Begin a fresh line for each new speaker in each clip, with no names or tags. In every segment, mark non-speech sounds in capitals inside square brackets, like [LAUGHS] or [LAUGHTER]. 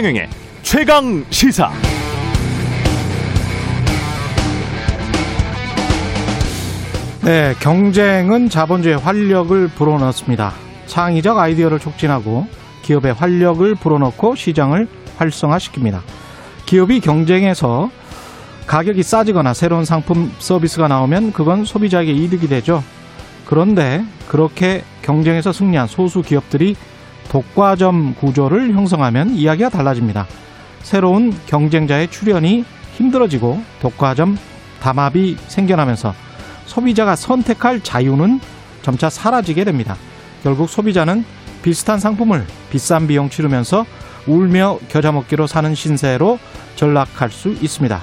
최경영의 최강 시사.
네, 경쟁은 자본주의 활력을 불어넣습니다. 창의적 아이디어를 촉진하고 기업의 활력을 불어넣고 시장을 활성화시킵니다. 기업이 경쟁에서 가격이 싸지거나 새로운 상품 서비스가 나오면 그건 소비자에게 이득이 되죠. 그런데 그렇게 경쟁에서 승리한 소수 기업들이 독과점 구조를 형성하면 이야기가 달라집니다. 새로운 경쟁자의 출현이 힘들어지고 독과점 담합이 생겨나면서 소비자가 선택할 자유는 점차 사라지게 됩니다. 결국 소비자는 비슷한 상품을 비싼 비용 치르면서 울며 겨자 먹기로 사는 신세로 전락할 수 있습니다.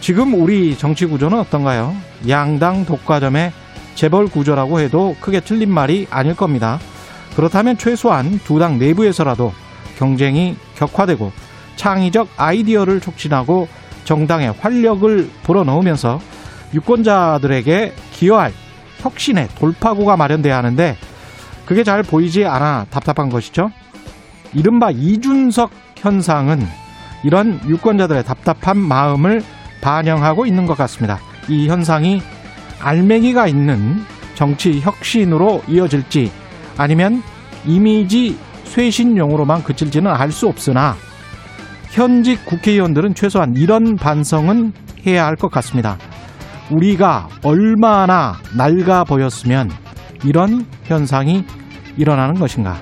지금 우리 정치 구조는 어떤가요? 양당 독과점의 재벌 구조라고 해도 크게 틀린 말이 아닐 겁니다. 그렇다면 최소한 두 당 내부에서라도 경쟁이 격화되고 창의적 아이디어를 촉진하고 정당의 활력을 불어넣으면서 유권자들에게 기여할 혁신의 돌파구가 마련돼야 하는데 그게 잘 보이지 않아 답답한 것이죠. 이른바 이준석 현상은 이런 유권자들의 답답한 마음을 반영하고 있는 것 같습니다. 이 현상이 알맹이가 있는 정치 혁신으로 이어질지 아니면 이미지 쇄신용으로만 그칠지는 알 수 없으나 현직 국회의원들은 최소한 이런 반성은 해야 할 것 같습니다. 우리가 얼마나 낡아 보였으면 이런 현상이 일어나는 것인가.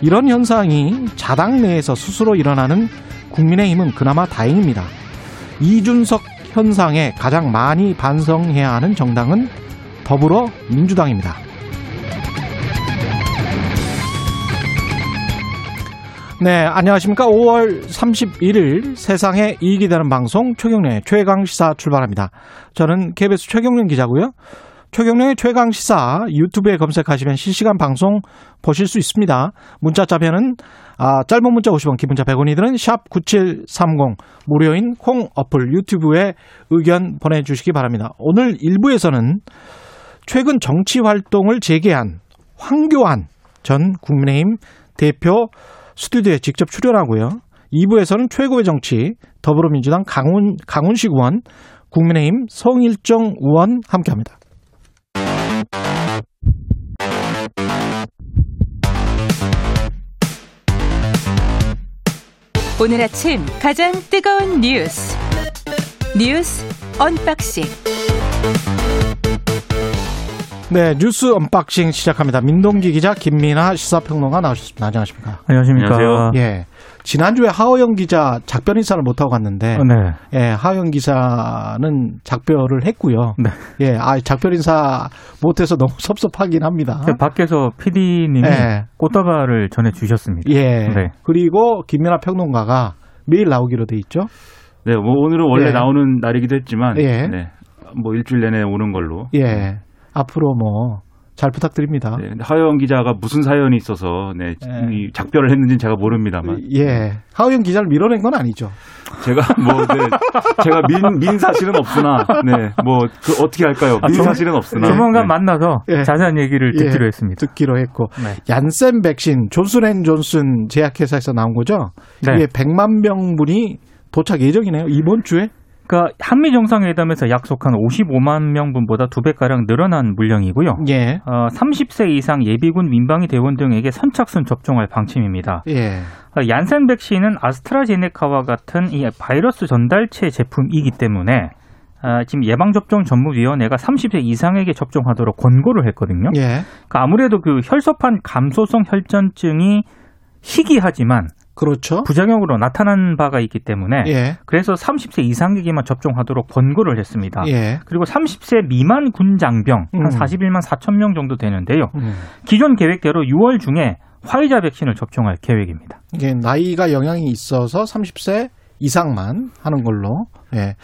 이런 현상이 자당 내에서 스스로 일어나는 국민의힘은 그나마 다행입니다. 이준석 현상에 가장 많이 반성해야 하는 정당은 더불어민주당입니다. 네, 안녕하십니까. 5월 31일 세상에 이익이 되는 방송 최경련의 최강시사 출발합니다. 저는 KBS 최경련 기자고요. 최경련의 최강시사 유튜브에 검색하시면 실시간 방송 보실 수 있습니다. 문자 자면은 아, 짧은 문자 50원, 기본자 100원이 드는 샵 9730 무료인 콩 어플 유튜브에 의견 보내주시기 바랍니다. 오늘 1부에서는 최근 정치 활동을 재개한 황교안 전 국민의힘 대표 스튜디오에 직접 출연하고요. 2부에서는 최고의 정치 더불어민주당 강훈 강훈식 의원, 국민의힘 성일정 의원 함께합니다.
오늘 아침 가장 뜨거운 뉴스 뉴스 unboxing
네, 뉴스 unboxing 시작합니다. 민동기 기자, 김민아 시사평론가 나오셨습니다. 안녕하십니까?
안녕하십니까?
안녕하세요.
예. 지난주에 하호영 기자 작별 인사를 못하고 갔는데,
어, 네.
예, 하호영 기자는 작별을 했고요.
네.
예, 아, 작별 인사 못해서 너무 [LAUGHS] 섭섭하긴 합니다.
밖에서 PD님이
네.
꽃다발을 전해주셨습니다.
예.
네.
그리고 김민아 평론가가 매일 나오기로 돼 있죠.
네, 뭐 오늘은 원래
예.
나오는 날이기도 했지만,
예.
네, 뭐 일주일 내내 오는 걸로.
예. 앞으로 뭐, 잘 부탁드립니다.
네, 하영 기자가 무슨 사연이 있어서 네,
예.
이 작별을 했는지는 제가 모릅니다만
예. 하호영 기자를 밀어낸 건 아니죠.
제가 뭐 네, 제가 민, 민 사실은 없으나 네, 뭐 그 어떻게 할까요? 민 사실은 없으나
조만간
네.
만나서
예.
자세한 얘기를
예.
듣기로 했습니다.
듣기로 했고.
네.
얀센 백신, 존슨앤존슨 제약회사에서 나온 거죠?
네.
이게 100만 명분이 도착 예정이네요. 이번 주에?
그러니까 한미 정상회담에서 약속한 55만 명분보다 두 배가량 늘어난 물량이고요.
예.
어, 30세 이상 예비군 민방위 대원 등에게 선착순 접종할 방침입니다.
예.
어, 얀센 백신은 아스트라제네카와 같은 이 바이러스 전달체 제품이기 때문에 어, 지금 예방접종 전문위원회가 30세 이상에게 접종하도록 권고를 했거든요.
예.
그러니까 아무래도 그 혈소판 감소성 혈전증이 희귀하지만
그렇죠.
부작용으로 나타난 바가 있기 때문에
예.
그래서 30세 이상에게만 접종하도록 권고를 했습니다.
예.
그리고 30세 미만 군 장병
음.
한 41만 4천 명 정도 되는데요.
음.
기존 계획대로 6월 중에 화이자 백신을 접종할 계획입니다.
이게 나이가 영향이 있어서 30세 이상만 하는 걸로. 예.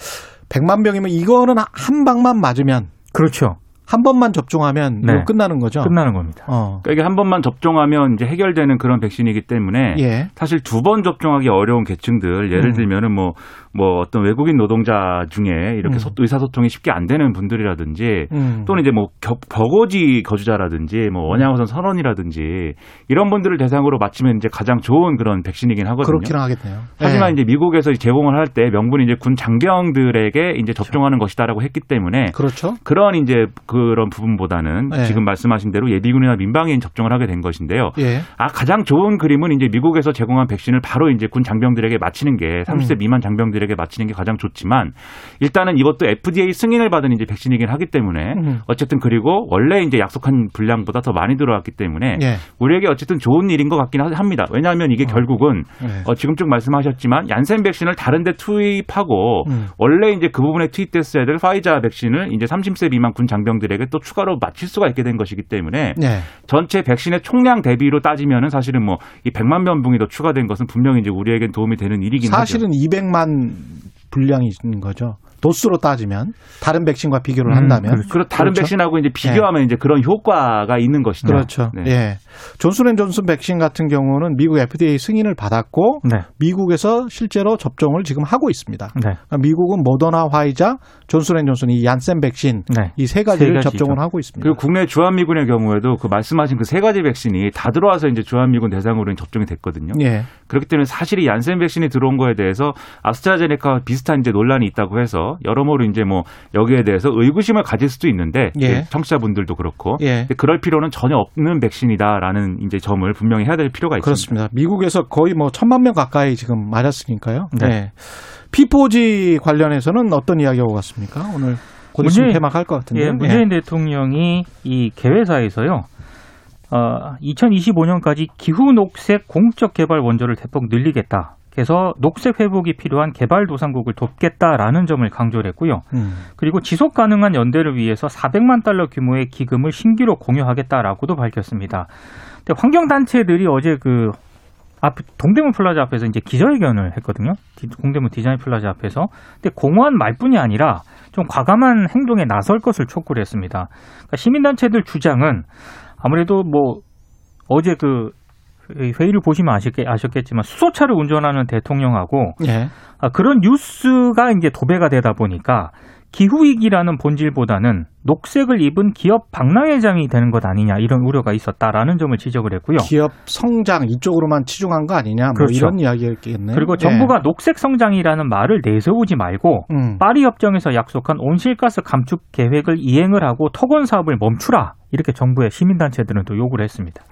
100만 명이면 이거는 한 방만 맞으면
그렇죠.
한 번만 접종하면
네.
끝나는 거죠.
끝나는 겁니다.
어.
그러니까 이게 한 번만 접종하면 이제 해결되는 그런 백신이기 때문에
예.
사실 두 번 접종하기 어려운 계층들 예를
음.
들면은 뭐 뭐 어떤 외국인 노동자 중에 이렇게
음.
소- 의사소통이 쉽게 안 되는 분들이라든지
음.
또는 이제 뭐 겨- 벼거지 거주자라든지 뭐 원양어선 선원이라든지 이런 분들을 대상으로 맞추면 이제 가장 좋은 그런 백신이긴 하거든요.
그렇긴 하겠네요.
하지만
예.
이제 미국에서 제공을 할 때 명분이 이제 군 장병들에게 이제 접종하는 것이다라고 했기 때문에
그렇죠.
그런 이제 그런 부분보다는
네.
지금 말씀하신 대로 예비군이나 민방위인 접종을 하게 된 것인데요.
예.
아 가장 좋은 그림은 이제 미국에서 제공한 백신을 바로 이제 군 장병들에게 맞히는 게 30세
음.
미만 장병들에 게 맞히는 게 가장 좋지만 일단은 이것도 FDA 승인을 받은 이제 백신이긴 하기 때문에
음.
어쨌든 그리고 원래 이제 약속한 분량보다 더 많이 들어왔기 때문에
예.
우리에게 어쨌든 좋은 일인 것 같긴 하- 합니다. 왜냐하면 이게 결국은
예.
어, 지금 쭉 말씀하셨지만 얀센 백신을 다른데 투입하고
음.
원래 이제 그 부분에 투입됐어야 될 파이자 백신을 이제 30세 미만 군 장병들에게 또 추가로 맞힐 수가 있게 된 것이기 때문에
예.
전체 백신의 총량 대비로 따지면은 사실은 뭐 이 100만 명분이 더 추가된 것은 분명히 이제 우리에겐 도움이 되는 일이긴 하죠.
사실은 200만 분량인 거죠. 도수로 따지면 다른 백신과 비교를
음,
한다면
그렇죠.
그리고 다른
그렇죠.
백신하고 이제 비교하면 이제 그런 효과가 있는 것이죠.
그렇죠.
네.
예. 존슨앤존슨 백신 같은 경우는 미국 FDA 승인을 받았고
네.
미국에서 실제로 접종을 지금 하고 있습니다.
네.
그러니까 미국은 모더나, 화이자, 존슨앤존슨 이 얀센 백신
네.
이세 가지를
세.
접종을 하고 있습니다.
그리고 국내 주한미군의 경우에도 그 말씀하신 그 세 가지 백신이 다 들어와서 이제 주한미군 대상으로 접종이 됐거든요.
예.
그렇기 때문에 사실 이 얀센 백신이 들어온 거에 대해서 아스트라제네카와 비슷한 이제 논란이 있다고 해서 여러모로 이제 뭐 여기에 대해서 의구심을 가질 수도 있는데
예.
그 청취자분들도 그렇고
예.
근데 그럴 필요는 전혀 없는 백신이다라는 이제 점을 분명히 해야 될 필요가 있습니다.
그렇습니다. 미국에서 거의 뭐 천만 명 가까이 지금 맞았으니까요.
네.
네. 피포지 관련해서는 어떤 이야기가 오갔습니까? 오늘 곧 있으면
문재인-
개막할 것 같은데.
예, 문재인 대통령이 이 개회사에서요. 어, 2025년까지 기후 녹색 공적 개발 원조를 대폭 늘리겠다. 그래서 녹색 회복이 필요한 개발도상국을 돕겠다라는 점을 강조를 했고요.
음.
그리고 지속 가능한 연대를 위해서 400만 달러 규모의 기금을 신규로 공유하겠다라고도 밝혔습니다. 근데 환경 단체들이 어제 그 앞 동대문 플라자 앞에서 이제 기자회견을 했거든요. 디- 동대문 디자인 플라자 앞에서. 근데 공허한 말뿐이 아니라 좀 과감한 행동에 나설 것을 촉구를 했습니다. 그러니까 시민단체들 주장은 아무래도 뭐 어제 그 회의를 보시면 아셨겠, 아셨겠지만 수소차를 운전하는 대통령하고
예.
아, 그런 뉴스가 이제 도배가 되다 보니까 기후위기라는 본질보다는 녹색을 입은 기업 박람회장이 되는 것 아니냐 이런 우려가 있었다라는 점을 지적을 했고요.
기업 성장 이쪽으로만 치중한 거 아니냐 뭐
그렇죠.
이런 이야기였겠네요.
그리고
예.
정부가 녹색 성장이라는 말을 내세우지 말고
음.
파리 협정에서 약속한 온실가스 감축 계획을 이행을 하고 토건 사업을 멈추라 이렇게 정부의 시민단체들은 또 요구를 했습니다.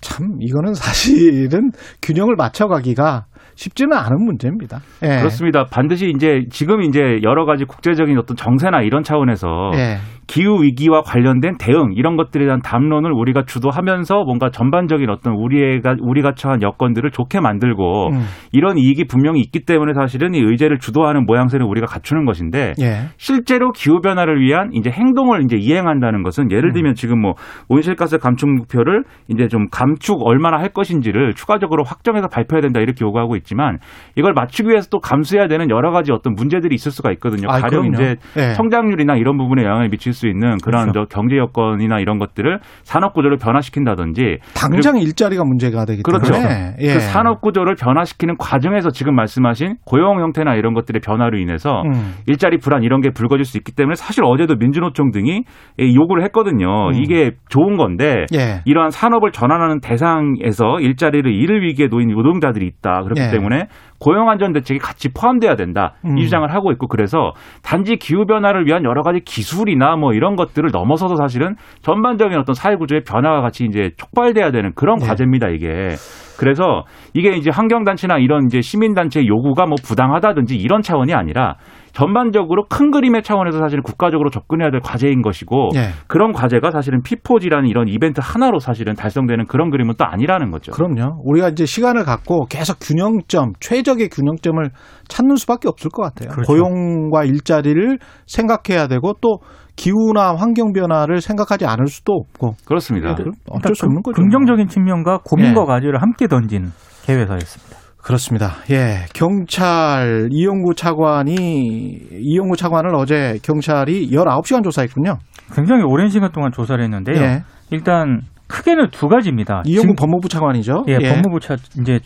참 이거는 사실은 균형을 맞춰가기가 쉽지는 않은 문제입니다. 예.
그렇습니다. 반드시 이제 지금 이제 여러 가지 국제적인 어떤 정세나 이런 차원에서
예.
기후 위기와 관련된 대응 이런 것들에 대한 담론을 우리가 주도하면서 뭔가 전반적인 어떤 우리가 우리가 처한 여건들을 좋게 만들고
음.
이런 이익이 분명히 있기 때문에 사실은 이 의제를 주도하는 모양새를 우리가 갖추는 것인데
예.
실제로 기후 변화를 위한 이제 행동을 이제 이행한다는 것은 예를 들면 지금 뭐 온실가스 감축 목표를 이제 좀 감축 얼마나 할 것인지를 추가적으로 확정해서 발표해야 된다 이렇게 요구하고 있지만 이걸 맞추기 위해서 또 감수해야 되는 여러 가지 어떤 문제들이 있을 수가 있거든요.
아이,
가령
그럼요.
이제
예.
성장률이나 이런 부분에 영향을 미칠 수 있는 그런
그렇죠.
저 경제 여건이나 이런 것들을 산업 구조를 변화시킨다든지
당장 일자리가 문제가 되기
그렇죠.
때문에 예.
그 산업 구조를 변화시키는 과정에서 지금 말씀하신 고용 형태나 이런 것들의 변화로 인해서
음.
일자리 불안 이런 게 불거질 수 있기 때문에 사실 어제도 민주노총 등이 이 요구를 했거든요.
음.
이게 좋은 건데
예.
이러한 산업을 전환하는 대상에서 일자리를 잃을 위기에 놓인 노동자들이 있다. 그렇기
예.
때문에 고용 안전 대책이 같이 포함돼야 된다.
음.
이 주장을 하고 있고 그래서 단지 기후 변화를 위한 여러 가지 기술이나 뭐 이런 것들을 넘어서서 사실은 전반적인 어떤 사회 구조의 변화가 같이 이제 촉발돼야 되는 그런
예.
과제입니다. 이게. 그래서 이게 이제 환경단체나 이런 이제 시민단체의 요구가 뭐 부당하다든지 이런 차원이 아니라 전반적으로 큰 그림의 차원에서 사실 국가적으로 접근해야 될 과제인 것이고
예.
그런 과제가 사실은 피포지라는 이런 이벤트 하나로 사실은 달성되는 그런 그림은 또 아니라는 거죠.
그럼요. 우리가 이제 시간을 갖고 계속 균형점, 최적의 균형점을 찾는 수밖에 없을 것 같아요.
그렇죠.
고용과 일자리를 생각해야 되고 또 기후나 환경 변화를 생각하지 않을 수도 없고
그렇습니다.
그- 어쩔 수 없는 거죠.
그러니까 긍정적인 측면과 고민과
예.
과제를 함께 던진 개회사였습니다.
그렇습니다. 예, 경찰 이용구 차관이 이용구 차관을 어제 경찰이 19시간 조사했군요.
굉장히 오랜 시간 동안 조사를 했는데요.
예.
일단 크게는 두 가지입니다.
이용구
증-
법무부 차관이죠.
예, 법무부 차 이제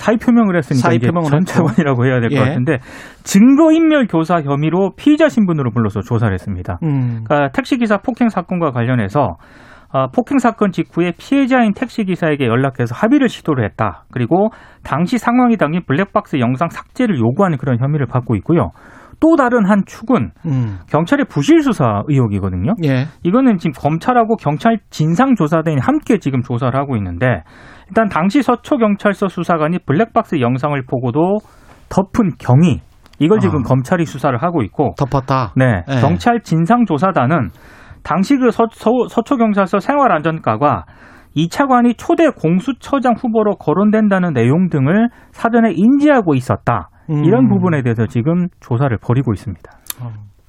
사의 표명을 했으니까
사의 표명을
전. 차관이라고 해야 될것
예.
같은데 증거인멸 교사 혐의로 피의자 신분으로 불러서 조사를 했습니다.
음.
그러니까 택시기사 폭행 사건과 관련해서 아, 폭행 사건 직후에 피해자인 택시 기사에게 연락해서 합의를 시도를 했다. 그리고 당시 상황이 담긴 블랙박스 영상 삭제를 요구하는 그런 혐의를 받고 있고요. 또 다른 한 축은
음.
경찰의 부실 수사 의혹이거든요.
예.
이거는 지금 검찰하고 경찰 진상 조사단이 함께 지금 조사를 하고 있는데 일단 당시 서초경찰서 수사관이 블랙박스 영상을 보고도 덮은 경위 이걸 지금
아.
검찰이 수사를 하고 있고
덮었다.
네,
네.
경찰 진상조사단은 당시 그 서, 초 경찰서 생활안전과가 이 차관이 초대 공수처장 후보로 거론된다는 내용 등을 사전에 인지하고 있었다.
음.
이런 부분에 대해서 지금 조사를 벌이고 있습니다.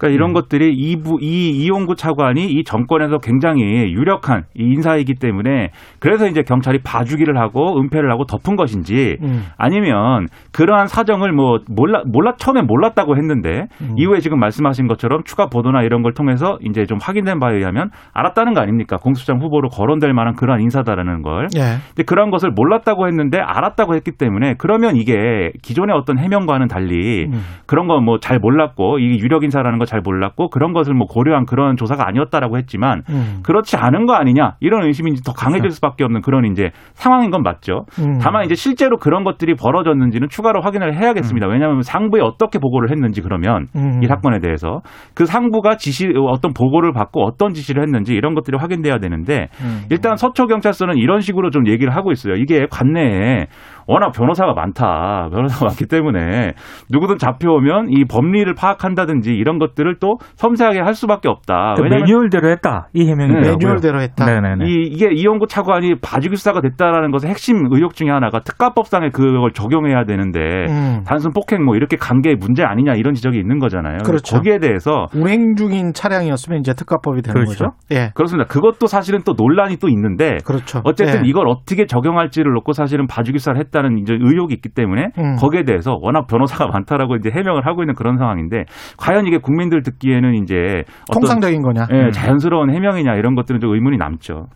그러니까 이런
음.
것들이 이부 이 이용구 차관이 이 정권에서 굉장히 유력한 이 인사이기 때문에 그래서 이제 경찰이 봐주기를 하고 은폐를 하고 덮은 것인지
음.
아니면 그러한 사정을 뭐 몰라 몰라 처음에 몰랐다고 했는데
음.
이후에 지금 말씀하신 것처럼 추가 보도나 이런 걸 통해서 이제 좀 확인된 바에 의하면 알았다는 거 아닙니까? 공수장 후보로 거론될 만한 그러한 인사다라는 걸.
예.
근데 그런 것을 몰랐다고 했는데 알았다고 했기 때문에 그러면 이게 기존의 어떤 해명과는 달리
음.
그런 거 뭐 잘 몰랐고 이게 유력 인사라는 거잘 몰랐고 그런 것을 뭐 고려한 그런 조사가 아니었다라고 했지만
음.
그렇지 않은 거 아니냐 이런 의심이 더 강해질 수밖에 없는 그런 이제 상황인 건 맞죠.
음.
다만 이제 실제로 그런 것들이 벌어졌는지는 추가로 확인을 해야겠습니다. 왜냐하면 상부에 어떻게 보고를 했는지 그러면
음.
이 사건에 대해서 그 상부가 지시 어떤 보고를 받고 어떤 지시를 했는지 이런 것들이 확인돼야 되는데
음.
일단 서초 경찰서는 이런 식으로 좀 얘기를 하고 있어요. 이게 관내에 워낙 변호사가 많다. 변호사가 많기 때문에 누구든 잡혀오면 이 법리를 파악한다든지 이런 것들을 또 섬세하게 할 수밖에 없다.
그
왜냐하면
매뉴얼대로 했다 이 해명이더라고요.
매뉴얼대로 했다.
네네네.
이, 이게 이용구 차관이 봐주기 수사가 됐다라는 것의 핵심 의혹 중에 하나가 특가법상에 그걸 적용해야 되는데
음.
단순 폭행 뭐 이렇게 관계 문제 아니냐 이런 지적이 있는 거잖아요.
그렇죠.
거기에 대해서
운행 중인 차량이었으면 이제 특가법이 되는
그렇죠.
거죠. 예.
그렇습니다. 그것도 사실은 또 논란이 또 있는데
그렇죠.
어쨌든
예.
이걸 어떻게 적용할지를 놓고 사실은 봐주기 수사를 했다 는 이제 의혹이 있기 때문에
음.
거기에 대해서 워낙 변호사가 [LAUGHS] 많다라고 이제 해명을 하고 있는 그런 상황인데 과연 이게 국민들 듣기에는 이제
통상적인 거냐?
예,
음.
자연스러운 해명이냐 이런 것들은 좀 의문이 남죠.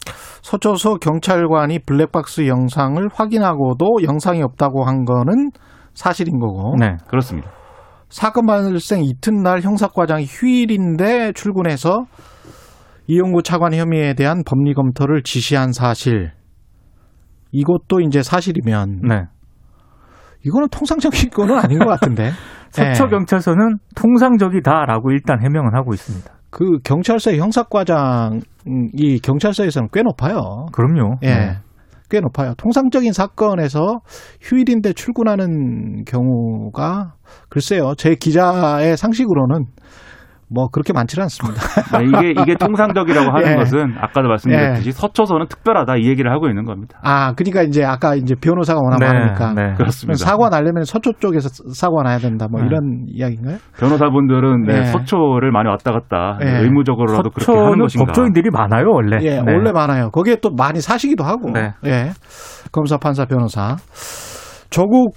서초서 경찰관이 블랙박스 영상을 확인하고도 영상이 없다고 한 거는 사실인 거고
네.
그렇습니다.
사건 발생 이튿날 형사과장이 휴일인데 출근해서 이용구 차관 혐의에 대한 법리 검토를 지시한 사실 이것도 이제 사실이면
네.
이거는 통상적인 거는 아닌 것 같은데
서초
예.
경찰서는 통상적이다라고 일단 해명을 하고 있습니다.
그 경찰서의 형사과장이 경찰서에서는 꽤 높아요.
그럼요.
예.
네.
꽤 높아요. 통상적인 사건에서 휴일인데 출근하는 경우가 글쎄요. 제 기자의 상식으로는 뭐 그렇게 많지는 않습니다. [LAUGHS]
네, 이게 이게 통상적이라고 하는 [LAUGHS]
예.
것은 아까도 말씀드렸듯이 서초서는 특별하다 이 얘기를 하고 있는 겁니다.
아, 그러니까 이제 아까 이제 변호사가 워낙
네,
많으니까
네.
그렇습니다.
사고 나려면 서초 쪽에서 사고 나야 된다. 뭐
네.
이런 이야기인가요?
변호사분들은 네,
예.
서초를 많이 왔다 갔다
예.
의무적으로라도 그렇게 하는
서초는
것인가.
법조인들이 많아요 원래.
예,
네.
원래 많아요. 거기에 또 많이 사시기도 하고.
네.
예. 검사, 판사, 변호사. 조국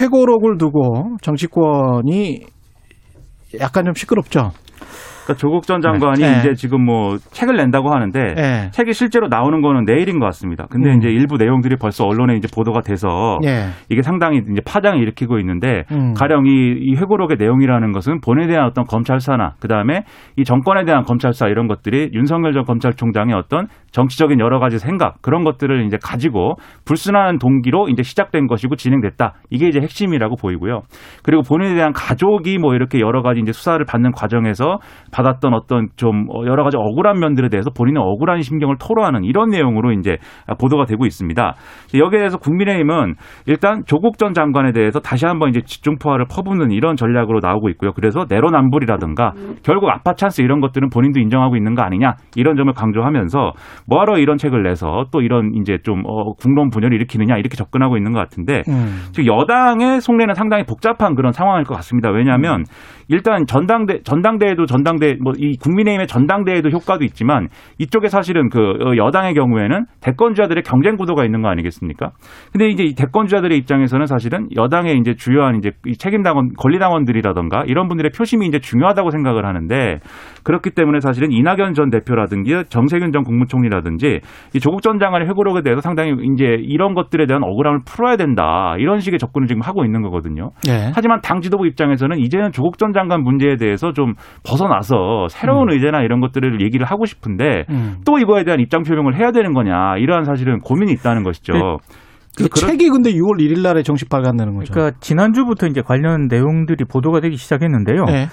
회고록을 두고 정치권이 약간 좀 시끄럽죠.
그러니까 조국 전 장관이
네.
이제 지금 뭐 책을 낸다고 하는데
예.
책이 실제로 나오는 거는 내일인 것 같습니다. 근데
음.
이제 일부 내용들이 벌써 언론에 이제 보도가 돼서
예.
이게 상당히 이제 파장을 일으키고 있는데
음.
가령 이, 이 회고록의 내용이라는 것은 본에 대한 어떤 검찰 수사나 그 다음에 이 정권에 대한 검찰 수사 이런 것들이 윤석열 전 검찰총장의 어떤 정치적인 여러 가지 생각 그런 것들을 이제 가지고 불순한 동기로 이제 시작된 것이고 진행됐다. 이게 이제 핵심이라고 보이고요. 그리고 본인에 대한 가족이 뭐 이렇게 여러 가지 이제 수사를 받는 과정에서 받았던 어떤 좀 여러 가지 억울한 면들에 대해서 본인의 억울한 심경을 토로하는 이런 내용으로 이제 보도가 되고 있습니다. 여기에 대해서 국민의힘은 일단 조국 전 장관에 대해서 다시 한번 이제 집중포화를 퍼붓는 이런 전략으로 나오고 있고요. 그래서 내로남불이라든가 결국 아파 찬스 이런 것들은 본인도 인정하고 있는 거 아니냐 이런 점을 강조하면서 뭐하러 이런 책을 내서 또 이런 이제 좀 어, 국론 분열을 일으키느냐 이렇게 접근하고 있는 것 같은데
음.
지금 여당의 속내는 상당히 복잡한 그런 상황일 것 같습니다. 왜냐하면 일단 전당대 전당대회도 전당대 뭐 이 국민의힘의 전당대회도 효과도 있지만 이쪽에 사실은 그 어, 여당의 경우에는 대권주자들의 경쟁 구도가 있는 거 아니겠습니까? 근데 이제 이 대권주자들의 입장에서는 사실은 여당의 이제 주요한 이제 이 책임당원 권리당원들이라던가 이런 분들의 표심이 이제 중요하다고 생각을 하는데 그렇기 때문에 사실은 이낙연 전 대표라든지 정세균 전 국무총리라든지 이 조국 전 장관의 회고록에 대해서 상당히 이제 이런 것들에 대한 억울함을 풀어야 된다 이런 식의 접근을 지금 하고 있는 거거든요.
예.
하지만 당 지도부 입장에서는 이제는 조국 전 장관 문제에 대해서 좀 벗어나서 새로운 의제나 이런 것들을 얘기를 하고 싶은데
음.
또 이거에 대한 입장 표명을 해야 되는 거냐 이러한 사실은 고민이 있다는 것이죠.
네.
그
그런-
책이 근데 6월 1일 날에 정식 발간되는 거죠.
그러니까 지난주부터 이제 관련 내용들이 보도가 되기 시작했는데요.
예.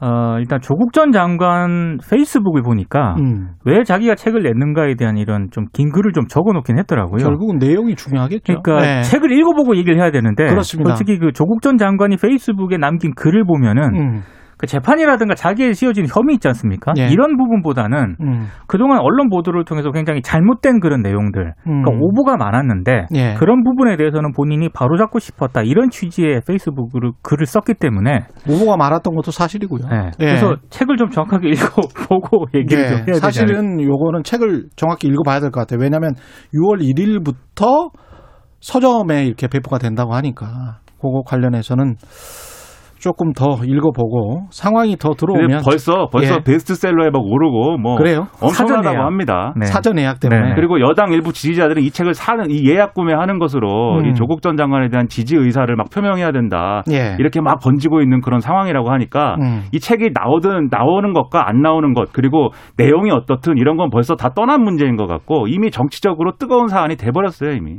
어, 일단 조국 전 장관 페이스북을 보니까
음.
왜 자기가 책을 냈는가에 대한 이런 좀 긴 글을 좀 적어 놓긴 했더라고요.
결국은 내용이 중요하겠죠.
그러니까
예.
책을 읽어보고 얘기를 해야 되는데
그렇습니다.
솔직히 그 조국 전 장관이 페이스북에 남긴 글을 보면은
음.
그 재판이라든가 자기에 씌워진 혐의 있지 않습니까?
예.
이런 부분보다는
음.
그동안 언론 보도를 통해서 굉장히 잘못된 그런 내용들, 그러니까
음.
오보가 많았는데
예.
그런 부분에 대해서는 본인이 바로잡고 싶었다 이런 취지의 페이스북으로 글을 썼기 때문에
오보가 많았던 것도 사실이고요.
네.
예.
그래서 책을 좀 정확하게 [LAUGHS] 읽어보고 얘기를
예,
좀 해야 않을까.
사실은 요거는 책을 정확히 읽어봐야 될 것 같아요. 왜냐하면 6월 1일부터 서점에 이렇게 배포가 된다고 하니까 그거 관련해서는 조금 더 읽어보고 상황이 더 들어오면
벌써 벌써
예.
베스트셀러에 막 오르고 뭐
그래요?
엄청나다고
사전.
합니다.
네.
사전 예약 때문에
네.
그리고 여당 일부 지지자들은 이 책을 사는 이 예약 구매하는 것으로
음.
이 조국 전 장관에 대한 지지 의사를 막 표명해야 된다.
예.
이렇게 막 번지고 있는 그런 상황이라고 하니까
음.
이 책이 나오든 나오는 것과 안 나오는 것 그리고 내용이 어떻든 이런 건 벌써 다 떠난 문제인 것 같고 이미 정치적으로 뜨거운 사안이 돼버렸어요 이미.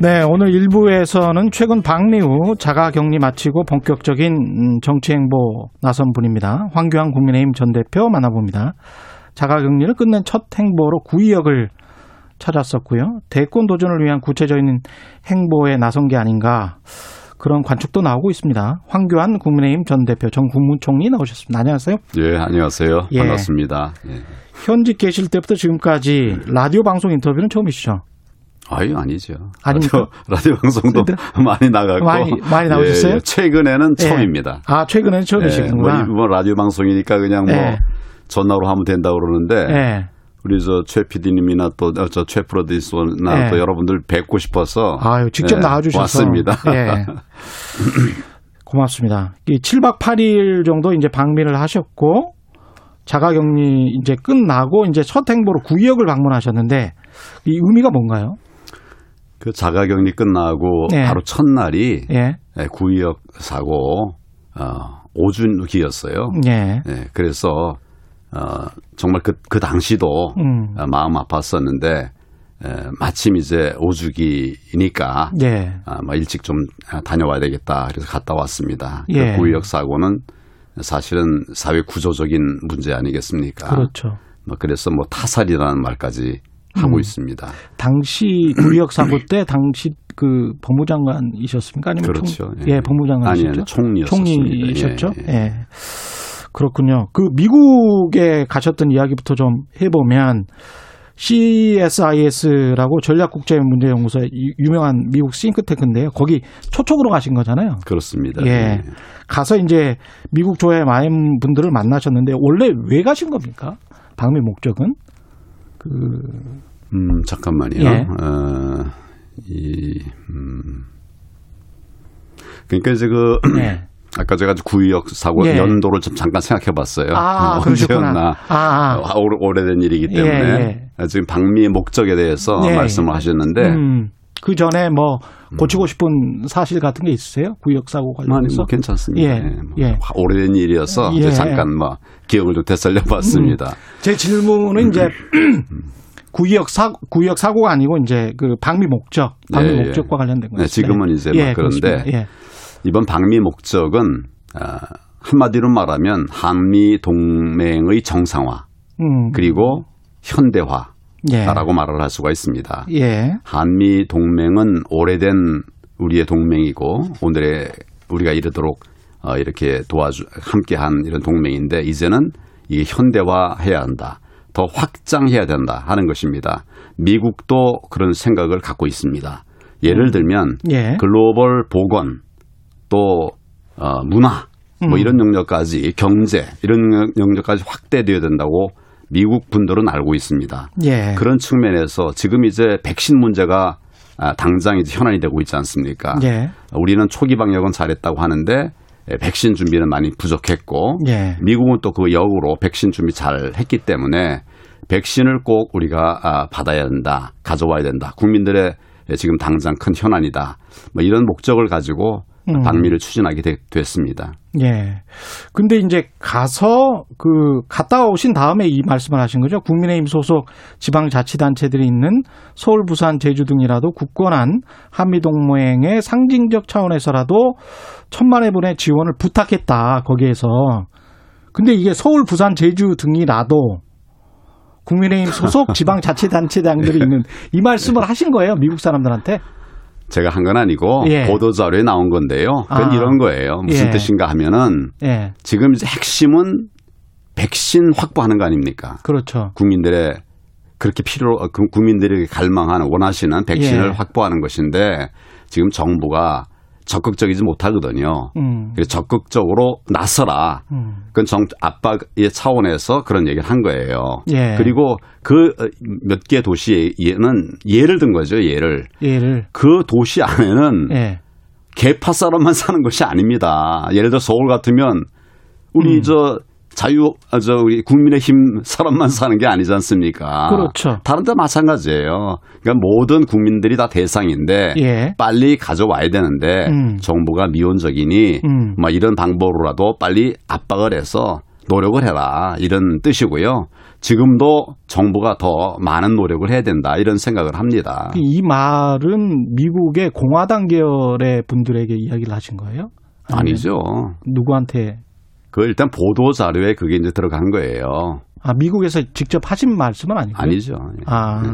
네, 오늘 1부에서는 최근 방미후 자가격리 마치고 본격적인 음, 정치행보 나선 분입니다. 황교안 국민의힘 전 대표 만나봅니다. 자가격리를 끝낸 첫 행보로 구의역을 찾았었고요. 대권 도전을 위한 구체적인 행보에 나선 게 아닌가 그런 관측도 나오고 있습니다. 황교안 국민의힘 전 대표 정 국무총리 나오셨습니다. 안녕하세요.
예, 안녕하세요.
예.
반갑습니다. 예.
현직 계실 때부터 지금까지 라디오 방송 인터뷰는 처음이시죠?
아유, 아니죠.
아닙니까?
라디오, 라디오 방송도
네.
많이 나가고.
많이- 많이 나오셨어요?
예, 예. 최근에는
예.
처음입니다.
아, 최근에는
예,
처음이시구나.
뭐, 뭐 라디오 방송이니까 그냥 뭐
예.
전화로 하면 된다 고 그러는데
예.
우리 저최 PD님이나 또저최 프로듀서나
예.
또 여러분들 뵙고 싶어서
아유, 직접
예,
나와주셔서.
왔습니다.
예. 고맙습니다. 이 7박 8일 정도 이제 방미를 하셨고, 자가격리 이제 끝나고 이제 첫 행보로 구역을 방문하셨는데, 이 의미가 뭔가요?
그 자가격리 끝나고
예.
바로 첫날이
예.
예, 구의역 사고 어, 오준기였어요.
예.
예, 그래서 어, 정말 그, 그 당시도
음.
어, 마음 아팠었는데 에, 마침 이제 오주기니까
예.
아, 뭐 일찍 좀 다녀와야 되겠다. 그래서 갔다 왔습니다.
예.
그 구의역 사고는 사실은 사회 구조적인 문제 아니겠습니까?
그렇죠.
뭐 그래서 뭐 타살이라는 말까지 하고 있습니다.
당시 [CLEARS THROAT] 구역 사고 때 당시 그 법무장관이셨습니까? 아니면
그렇죠.
총, 예, 법무장관이셨죠.
아니, 아니, 총리였었습니다.
총리셨죠.
예,
예. 그렇군요. 그 미국에 가셨던 이야기부터 좀 해보면 CSIS라고 전략국제문제연구소 유명한 미국 싱크탱크인데요. 거기 초청으로 가신 거잖아요.
그렇습니다.
예. 가서 이제 미국 조의 많은 분들을 만나셨는데 원래 왜 가신 겁니까? 방미 목적은? 그
음, 잠깐만요.
예.
어, 이, 음. 그러니까 이제 그,
예. [CLEARS THROAT]
아까 제가 구의역 사고
예.
연도를 좀 잠깐 생각해 봤어요.
아, 그러셨구나.
언제였나.
아, 아.
어, 오래, 오래된 일이기
예,
때문에. 지금 방미의 목적에 대해서
예.
말씀을 하셨는데.
음, 그 전에 뭐 고치고 싶은 사실 같은 게 있으세요? 구역 사고
아니,
관련해서?
뭐 괜찮습니다.
예,
뭐
예.
오래된 일이어서
예.
잠깐 뭐 기억을 좀 되살려 봤습니다.
제 질문은 이제 [CLEARS THROAT] 구역 사 구역 사고가 아니고 이제 그 방미 목적, 방미
예, 예.
목적과 관련된 거예요.
네, 지금은 이제 막 그런데.
예.
이번 방미 목적은 아, 한마디로 말하면 한미 동맹의 정상화
음.
그리고 현대화 라고
예.
말을 할 수가 있습니다.
예.
한미 동맹은 오래된 우리의 동맹이고 오늘의 우리가 이르도록 어, 이렇게 도와주 함께한 이런 동맹인데 이제는 이게 현대화해야 한다. 더 확장해야 된다 하는 것입니다. 미국도 그런 생각을 갖고 있습니다. 예를 들면
예.
글로벌 보건 또 어, 문화 뭐
음.
이런 영역까지 경제 이런 영역까지 확대되어야 된다고 미국 분들은 알고 있습니다.
예.
그런 측면에서 지금 이제 백신 문제가 아, 당장 이제 현안이 되고 있지 않습니까?
예.
우리는 초기 방역은 잘했다고 하는데 에, 백신 준비는 많이 부족했고
예.
미국은 또 그 역으로 백신 준비 잘 했기 때문에 백신을 꼭 우리가 아, 받아야 된다, 가져와야 된다. 국민들의 지금 당장 큰 현안이다. 뭐 이런 목적을 가지고
음.
방미를 추진하게 되- 됐습니다.
예. 근데 이제 가서 그 갔다 오신 다음에 이 말씀을 하신 거죠. 국민의힘 소속 지방자치단체들이 있는 서울, 부산, 제주 등이라도 굳건한 한미동맹의 상징적 차원에서라도 천만회 분의 지원을 부탁했다. 거기에서. 근데 이게 서울, 부산, 제주 등이라도 국민의힘 소속 [LAUGHS] 지방자치단체장들이 있는 이 말씀을 하신 거예요. 미국 사람들한테.
제가 한 건 아니고
예.
보도 자료에 나온 건데요. 그건
아.
이런 거예요. 무슨
예.
뜻인가 하면은
예.
지금 핵심은 백신 확보하는 거 아닙니까?
그렇죠.
국민들의 그렇게 필요 어, 그 국민들이 갈망하는 원하시는 백신을
예.
확보하는 것인데 지금 정부가 적극적이지 못하거든요.
음.
그래서 적극적으로 나서라.
음.
그건 정 압박의 차원에서 그런 얘기를 한 거예요.
예.
그리고 그 몇 개 도시에는 예를 든 거죠. 예를
예를
그 도시 안에는
예.
개파 사람만 사는 것이 아닙니다. 예를 들어 서울 같으면 우리
음.
저 자유 아, 저 우리 국민의힘 사람만 사는 게 아니지 않습니까?
그렇죠.
다른 데 마찬가지예요. 그러니까 모든 국민들이 다 대상인데
예.
빨리 가져와야 되는데
음.
정부가 미온적이니
음.
뭐 이런 방법으로라도 빨리 압박을 해서 노력을 해라 이런 뜻이고요. 지금도 정부가 더 많은 노력을 해야 된다 이런 생각을 합니다.
이 말은 미국의 공화당 계열의 분들에게 이야기를 하신 거예요?
아니죠.
누구한테?
그 일단 보도 자료에 그게 이제 들어간 거예요.
아 미국에서 직접 하신 말씀은 아니고요.
아니죠.
아
네,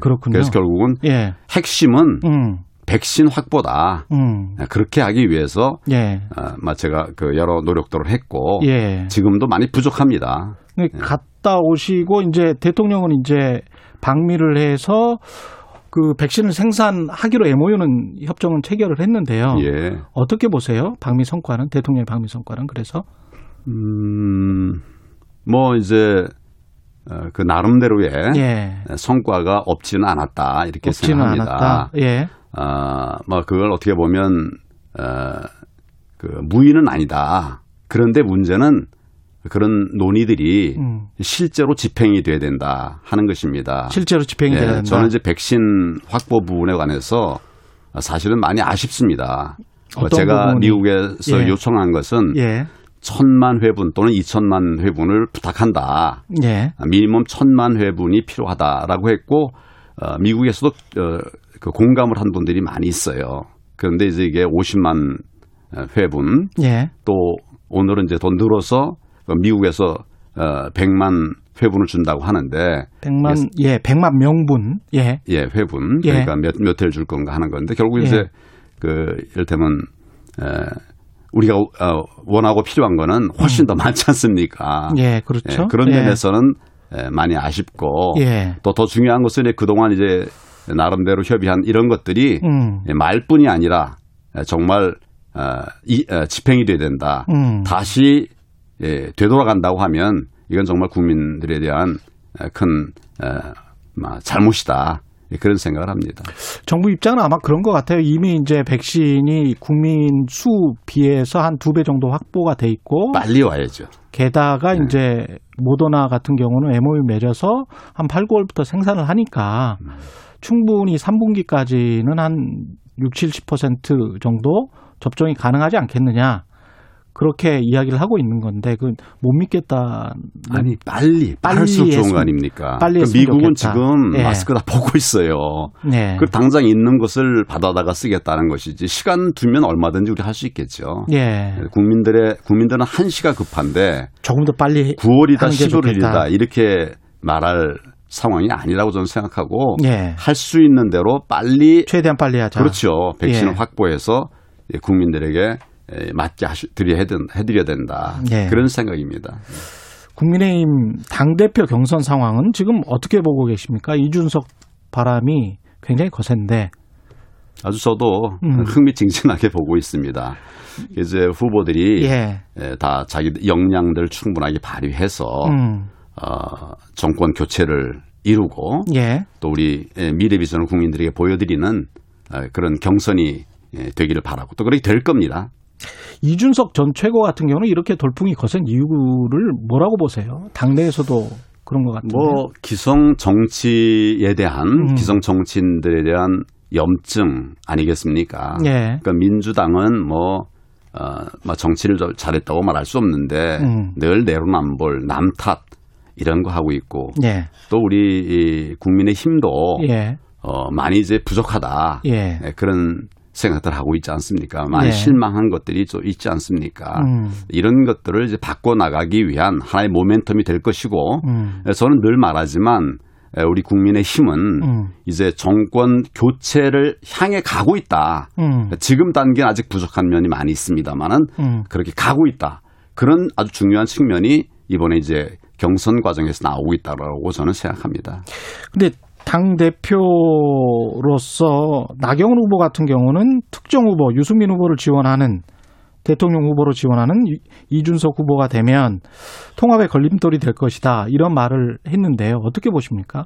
그렇군요.
그래서 결국은
예,
핵심은
음,
백신 확보다.
음,
그렇게 하기 위해서
예,
어, 마 제가 그 여러 노력들을 했고
예.
지금도 많이 부족합니다.
근데 갔다 오시고 이제 대통령은 이제 방미를 해서 그 백신을 생산하기로 MOU는 협정은 체결을 했는데요.
예.
어떻게 보세요? 방미 성과는 대통령의 방미 성과는 그래서
음, 뭐 이제 어, 그 나름대로의
예,
성과가 없지는 않았다 이렇게
없지는
생각합니다.
않았다. 예,
아, 뭐 그걸 어떻게 보면 어, 그 무의는 아니다. 그런데 문제는 그런 논의들이
음.
실제로 집행이 돼야 된다 하는 것입니다.
실제로 집행이
예,
돼야 된다.
저는 이제 백신 확보 부분에 관해서 사실은 많이 아쉽습니다. 제가
부분이?
미국에서
예.
요청한 것은
예,
천만 회분 또는 이천만 회분을 부탁한다.
예,
미니멈 천만 회분이 필요하다라고 했고 어, 미국에서도 어, 그 공감을 한 분들이 많이 있어요. 그런데 이제 이게 50만 회분
예,
또 오늘은 이제 더 늘어서 미국에서 어, 100만 회분을 준다고 하는데
100만 예, 100만 명분. 예.
예 회분
예.
그러니까 몇몇 회를 줄 건가 하는 건데 결국
예.
이제 그 이를테면 에, 우리가 어, 원하고 필요한 거는 훨씬 더 많지 않습니까?
예, 그렇죠.
예, 그런
예.
면에서는 에, 많이 아쉽고
예.
또더 중요한 것은 이제 그동안 이제 나름대로 협의한 이런 것들이
음.
예, 말뿐이 아니라 에, 정말 어, 이, 어, 집행이 돼야 된다.
음.
다시 예, 되돌아간다고 하면 이건 정말 국민들에 대한 에, 큰 잘못이다. 예, 그런 생각을 합니다.
정부 입장은 아마 그런 것 같아요. 이미 이제 백신이 국민 수 비해서 한 두 배 정도 확보가 돼 있고
빨리 와야죠.
게다가
네.
이제 모더나 같은 경우는 MOU 맺어서 한 8, 9월부터 생산을 하니까
음.
충분히 3분기까지는 한 6, 70% 정도 접종이 가능하지 않겠느냐. 그렇게 이야기를 하고 있는 건데 그못 믿겠다.
아니 빨리
빨리
할수록 좋은 거 아닙니까?
빨리
그
했으면
미국은
좋겠다.
지금
예.
마스크 다 벗고 있어요.
네.
그 당장 있는 것을 받아다가 쓰겠다는 것이지 시간 두면 얼마든지 우리 할 수 있겠죠.
예.
국민들의 국민들은 한시가 급한데
조금 더 빨리
9월이다
하는 게
11월이다
좋겠다.
이렇게 말할 상황이 아니라고 저는 생각하고
예.
할수 있는 대로 빨리
최대한 빨리 하자.
그렇죠. 백신을
예.
확보해서 국민들에게 에, 맞게 드려야 된- 해드려야 된다.
예.
그런 생각입니다.
국민의힘 당대표 경선 상황은 지금 어떻게 보고 계십니까? 이준석 바람이 굉장히 거센데.
아주 저도
음.
흥미진진하게 보고 있습니다. 이제 후보들이
예.
에, 다 자기 역량들 충분하게 발휘해서
음.
어, 정권 교체를 이루고
예.
또 우리 에, 미래 비전을 국민들에게 보여드리는 어, 그런 경선이 에, 되기를 바라고 또 그렇게 될 겁니다.
이준석 전 최고 같은 경우는 이렇게 돌풍이 거센 이유를 뭐라고 보세요? 당내에서도 그런 것 같은데.
뭐 기성 정치에 대한
음.
기성 정치인들에 대한 염증 아니겠습니까?
예.
그러니까 민주당은 뭐 어, 뭐 정치를 좀 잘했다고 말할 수 없는데
음.
늘 내로남불, 남탓 이런 거 하고 있고
예.
또 우리 이 국민의 힘도
예.
어, 많이 이제 부족하다
예.
네, 그런 생각들 하고 있지 않습니까? 많이
예.
실망한 것들이 좀 있지 않습니까?
음.
이런 것들을 이제 바꿔 나가기 위한 하나의 모멘텀이 될 것이고
음.
저는 늘 말하지만 에, 우리 국민의 힘은
음.
이제 정권 교체를 향해 가고 있다.
음.
지금 단계는 아직 부족한 면이 많이 있습니다만은
음.
그렇게 가고 있다. 그런 아주 중요한 측면이 이번에 이제 경선 과정에서 나오고 있다라고 저는 생각합니다.
근데 당 대표로서 나경원 후보 같은 경우는 특정 후보 유승민 후보를 지원하는 대통령 후보로 지원하는 이- 이준석 후보가 되면 통합의 걸림돌이 될 것이다 이런 말을 했는데요. 어떻게 보십니까?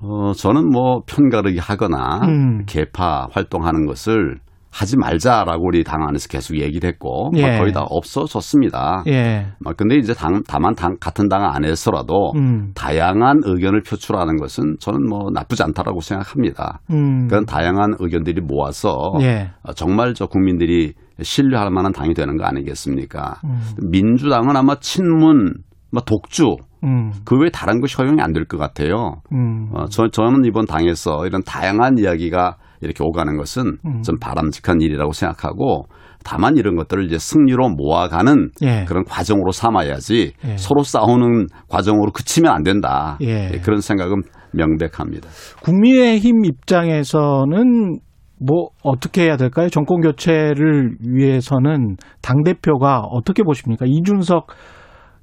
어, 저는 뭐 편가르기 하거나
음.
개파 활동하는 것을 하지 말자라고 우리 당 안에서 계속 얘기를 했고 뭐
예.
거의 다 없어졌습니다.
예.
뭐 근데 이제 당, 다만 당, 같은 당 안에서라도
음.
다양한 의견을 표출하는 것은 저는 뭐 나쁘지 않다라고 생각합니다.
음.
그런 다양한 의견들이 모아서
예.
어, 정말 저 국민들이 신뢰할 만한 당이 되는 거 아니겠습니까?
음.
민주당은 아마 친문, 뭐 독주
음.
그 외에 다른 것이 허용이 안 될 것 같아요.
음.
어, 저, 저는 이번 당에서 이런 다양한 이야기가 이렇게 오가는 것은
음.
좀 바람직한 일이라고 생각하고 다만 이런 것들을 이제 승리로 모아가는
예.
그런 과정으로 삼아야지
예.
서로 싸우는 과정으로 그치면 안 된다.
예.
예, 그런 생각은 명백합니다.
국민의힘 입장에서는 뭐 어떻게 해야 될까요? 정권 교체를 위해서는 당 대표가 어떻게 보십니까? 이준석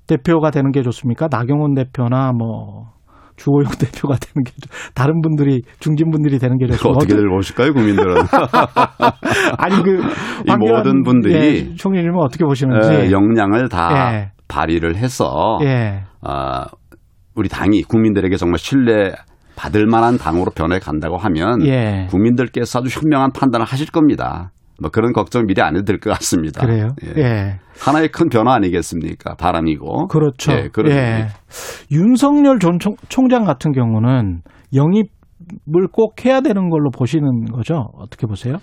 대표가 되는 게 좋습니까? 나경원 대표나 뭐 주호영 [LAUGHS] 대표가 되는 게 좋- 다른 분들이 중진 분들이 되는 게 좋습니까?
어떻게들 보실까요, 국민들은? [LAUGHS]
아니
그이 모든 분들이
예, 총리님은 어떻게 보시는지
에, 역량을 다
예.
발휘를 해서
예.
아, 우리 당이 국민들에게 정말 신뢰 받을 만한 당으로 변해 간다고 하면
예.
국민들께서 아주 현명한 판단을 하실 겁니다. 뭐 그런 걱정 미리 안 해도 될 것 같습니다.
그래요?
예.
예.
하나의 큰 변화 아니겠습니까? 바람이고.
그렇죠.
예, 그런
예. 윤석열 전 총- 총장 같은 경우는 영입을 꼭 해야 되는 걸로 보시는 거죠? 어떻게 보세요?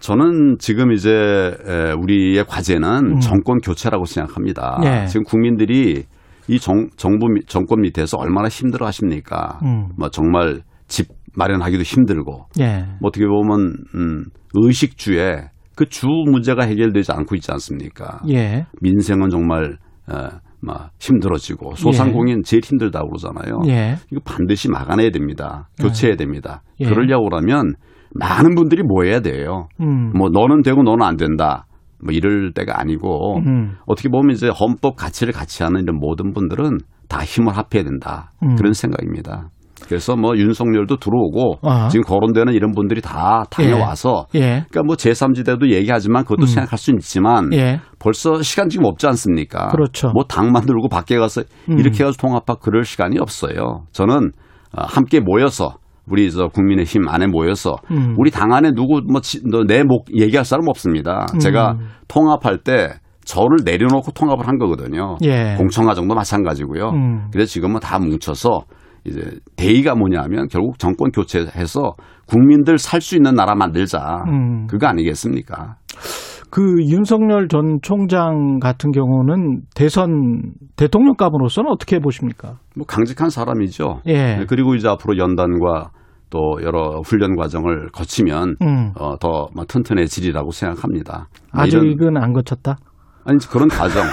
저는 지금 이제 에, 우리의 과제는
음.
정권 교체라고 생각합니다.
예.
지금 국민들이 이 정, 정부 미- 정권 밑에서 얼마나 힘들어 하십니까?
음.
뭐 정말 집 마련하기도 힘들고
예.
뭐 어떻게 보면 음, 의식주에 그 주 문제가 해결되지 않고 있지 않습니까?
예.
민생은 정말 어, 막 힘들어지고 소상공인 제일 힘들다고 그러잖아요.
예.
이거 반드시 막아내야 됩니다. 교체해야 됩니다.
예.
그러려고 그러면 많은 분들이 모여야 돼요.
음.
뭐 너는 되고 너는 안 된다. 뭐 이럴 때가 아니고
음.
어떻게 보면 이제 헌법 가치를 같이 하는 이런 모든 분들은 다 힘을 합해야 된다.
음.
그런 생각입니다. 그래서 뭐 윤석열도 들어오고
아.
지금 거론되는 이런 분들이 다 다녀와서
예.
그러니까 뭐 제3지대도 얘기하지만 그것도
음.
생각할 수는 있지만
예.
벌써 시간 지금 없지 않습니까?
그렇죠.
뭐 당 만들고 밖에 가서
음.
이렇게 해서 통합하고 그럴 시간이 없어요. 저는 어, 함께 모여서 우리 저 국민의힘 안에 모여서
음.
우리 당 안에 누구 뭐내 목 얘기할 사람 없습니다.
음.
제가 통합할 때 저를 내려놓고 통합을 한 거거든요.
예.
공청화 정도 마찬가지고요.
음.
그래서 지금은 다 뭉쳐서 이제 대의가 뭐냐면 결국 정권 교체해서 국민들 살 수 있는 나라 만들자.
음.
그거 아니겠습니까?
그 윤석열 전 총장 같은 경우는 대선 대통령감으로서는 어떻게 보십니까?
뭐 강직한 사람이죠.
예.
네, 그리고 이제 앞으로 연단과 또 여러 훈련 과정을 거치면
음.
어, 더뭐 튼튼해지리라고 생각합니다. 뭐
아직은 안 거쳤다.
아니 그런 과정.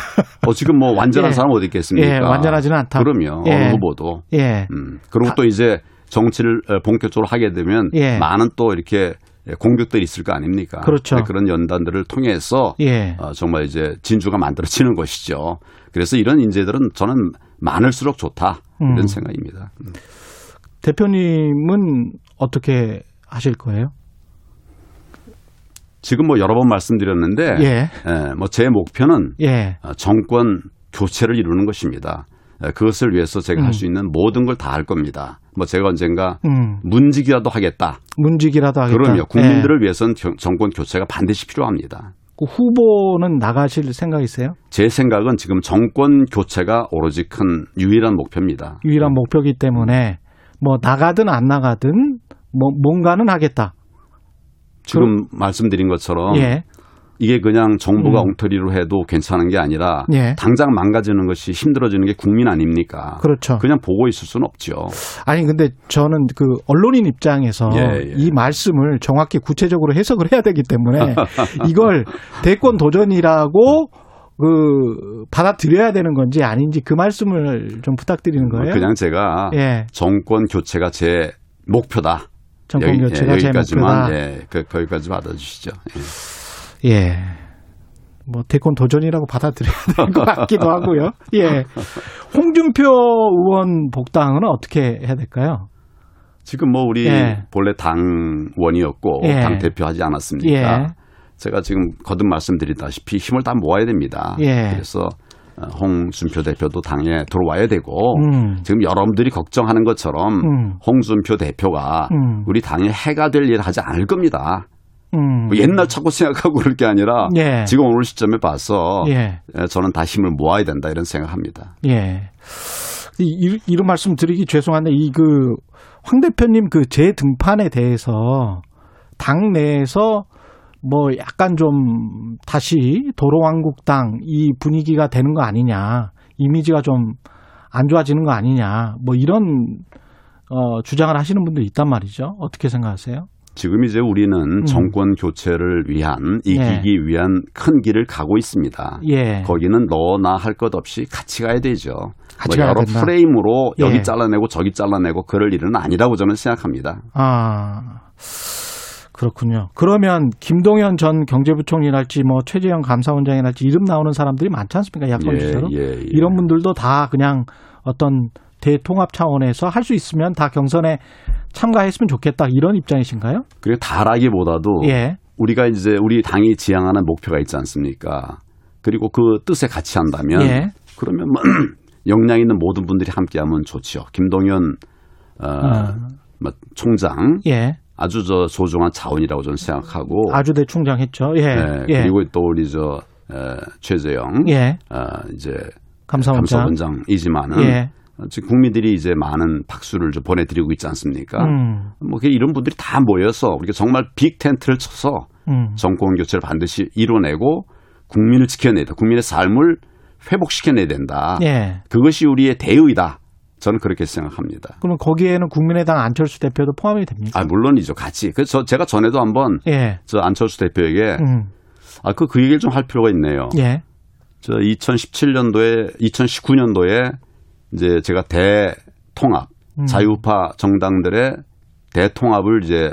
어, 지금 뭐 완전한
예.
사람 어디 있겠습니까?
예, 완전하지는 않다.
그럼요.
예.
어느 후보도.
예.
음. 그리고
다-
또 이제 정치를 어, 본격적으로 하게 되면
예.
많은 또 이렇게 공격들이 있을 거 아닙니까?
그렇죠.
네, 그런 연단들을 통해서
예.
어, 정말 이제 진주가 만들어지는 [LAUGHS] 것이죠. 그래서 이런 인재들은 저는 많을수록 좋다 이런
음.
생각입니다. 음.
대표님은 어떻게 하실 거예요?
지금 뭐 여러 번 말씀드렸는데,
예.
뭐제 목표는
예.
어, 정권 교체를 이루는 것입니다. 에, 그것을 위해서 제가
음.
할수 있는 모든 걸 다 할 겁니다. 뭐 제가 언젠가
음.
문직이라도 하겠다.
문직이라도 하겠다.
그럼요. 국민들을
예.
위해서는 겨- 정권 교체가 반드시 필요합니다.
그 후보는 나가실 생각이세요?
제 생각은 지금 정권 교체가 오로지 큰 유일한 목표입니다.
유일한 목표이기 때문에 뭐 나가든 안 나가든 뭐 뭔가는 하겠다.
지금 말씀드린 것처럼
예.
이게 그냥 정부가
음.
엉터리로 해도 괜찮은 게 아니라
예.
당장 망가지는 것이 힘들어지는 게 국민 아닙니까?
그렇죠.
그냥 보고 있을 수는 없죠.
아니 근데 저는 그 언론인 입장에서
예, 예.
이 말씀을 정확히 구체적으로 해석을 해야 되기 때문에 [LAUGHS] 이걸 대권 도전이라고 그 받아들여야 되는 건지 아닌지 그 말씀을 좀 부탁드리는 거예요.
뭐 그냥 제가
예.
정권 교체가 제 목표다.
정권 교체가
예,
제 목표다.
예, 그, 거기까지 받아주시죠. 예.
예. 뭐 대권 도전이라고 받아들여야 될 것 [LAUGHS] 같기도 하고요. 예. 홍준표 의원 복당은 어떻게 해야 될까요?
지금 뭐 우리
예.
본래 당원이었고
예.
당 대표 하지 않았습니까?
예.
제가 지금 거듭 말씀드리다시피 힘을 다 모아야 됩니다.
예.
그래서 어, 홍준표 대표도 당에 들어와야 되고
음.
지금 여러분들이 걱정하는 것처럼
음.
홍준표 대표가
음.
우리 당에 해가 될 일을 하지 않을 겁니다.
음.
뭐 옛날 찾고 생각하고 그럴 게 아니라
예.
지금 오늘 시점에 봐서
예.
에, 저는 다 힘을 모아야 된다 이런 생각합니다.
예. 이, 이- 이런 말씀 드리기 죄송한데 이 그 황 대표님 그 재등판에 대해서 당 내에서 뭐 약간 좀 다시 도로왕국당 이 분위기가 되는 거 아니냐 이미지가 좀 안 좋아지는 거 아니냐 뭐 이런 어 주장을 하시는 분들이 있단 말이죠 어떻게 생각하세요?
지금 이제 우리는 정권 교체를 위한 이기기 위한 큰 길을 가고 있습니다.
예.
거기는 너나 할 것 없이 같이 가야 되죠.
같이
뭐
가야
여러
된다.
프레임으로 여기
예.
잘라내고 저기 잘라내고 그럴 일은 아니라고 저는 생각합니다.
아, 그렇군요. 그러면 김동연 전 경제부총리랄지 뭐 최재형 감사원장이랄지 이름 나오는 사람들이 많지 않습니까? 야권
예,
주자로.
예, 예.
이런 분들도 다 그냥 어떤 대통합 차원에서 할 수 있으면 다 경선에 참가했으면 좋겠다 이런 입장이신가요?
그리고 다라기보다도
예.
우리가 이제 우리 당이 지향하는 목표가 있지 않습니까? 그리고 그 뜻에 같이 한다면
예.
그러면 뭐 [CLEARS THROAT] 역량 있는 모든 분들이 함께하면 좋죠. 김동연 어,
아.
뭐 총장
예.
아주 저 소중한 자원이라고 저는 생각하고
아주대 충장 했죠. 예.
네,
예.
그리고 또 우리 저 에, 최재형
예.
어, 이제
감사원장.
감사원장 이지만은
예.
어, 지금 국민들이 이제 많은 박수를 좀 보내드리고 있지 않습니까?
음.
뭐 이런 분들이 다 모여서 우리가 정말 빅 텐트를 쳐서
음.
정권 교체를 반드시 이뤄내고 국민을 지켜내다 국민의 삶을 회복시켜내야 된다.
예.
그것이 우리의 대의다. 저는 그렇게 생각합니다.
그러면 거기에는 국민의당 안철수 대표도 포함이 됩니까?
아 물론이죠, 같이. 그래서 제가 전에도 한번
예.
저 안철수 대표에게
음.
아 그 그 얘기를 좀 할 필요가 있네요.
예.
저 2017년도에 2019년도에 이제 제가 대통합
음.
자유파 정당들의 대통합을 이제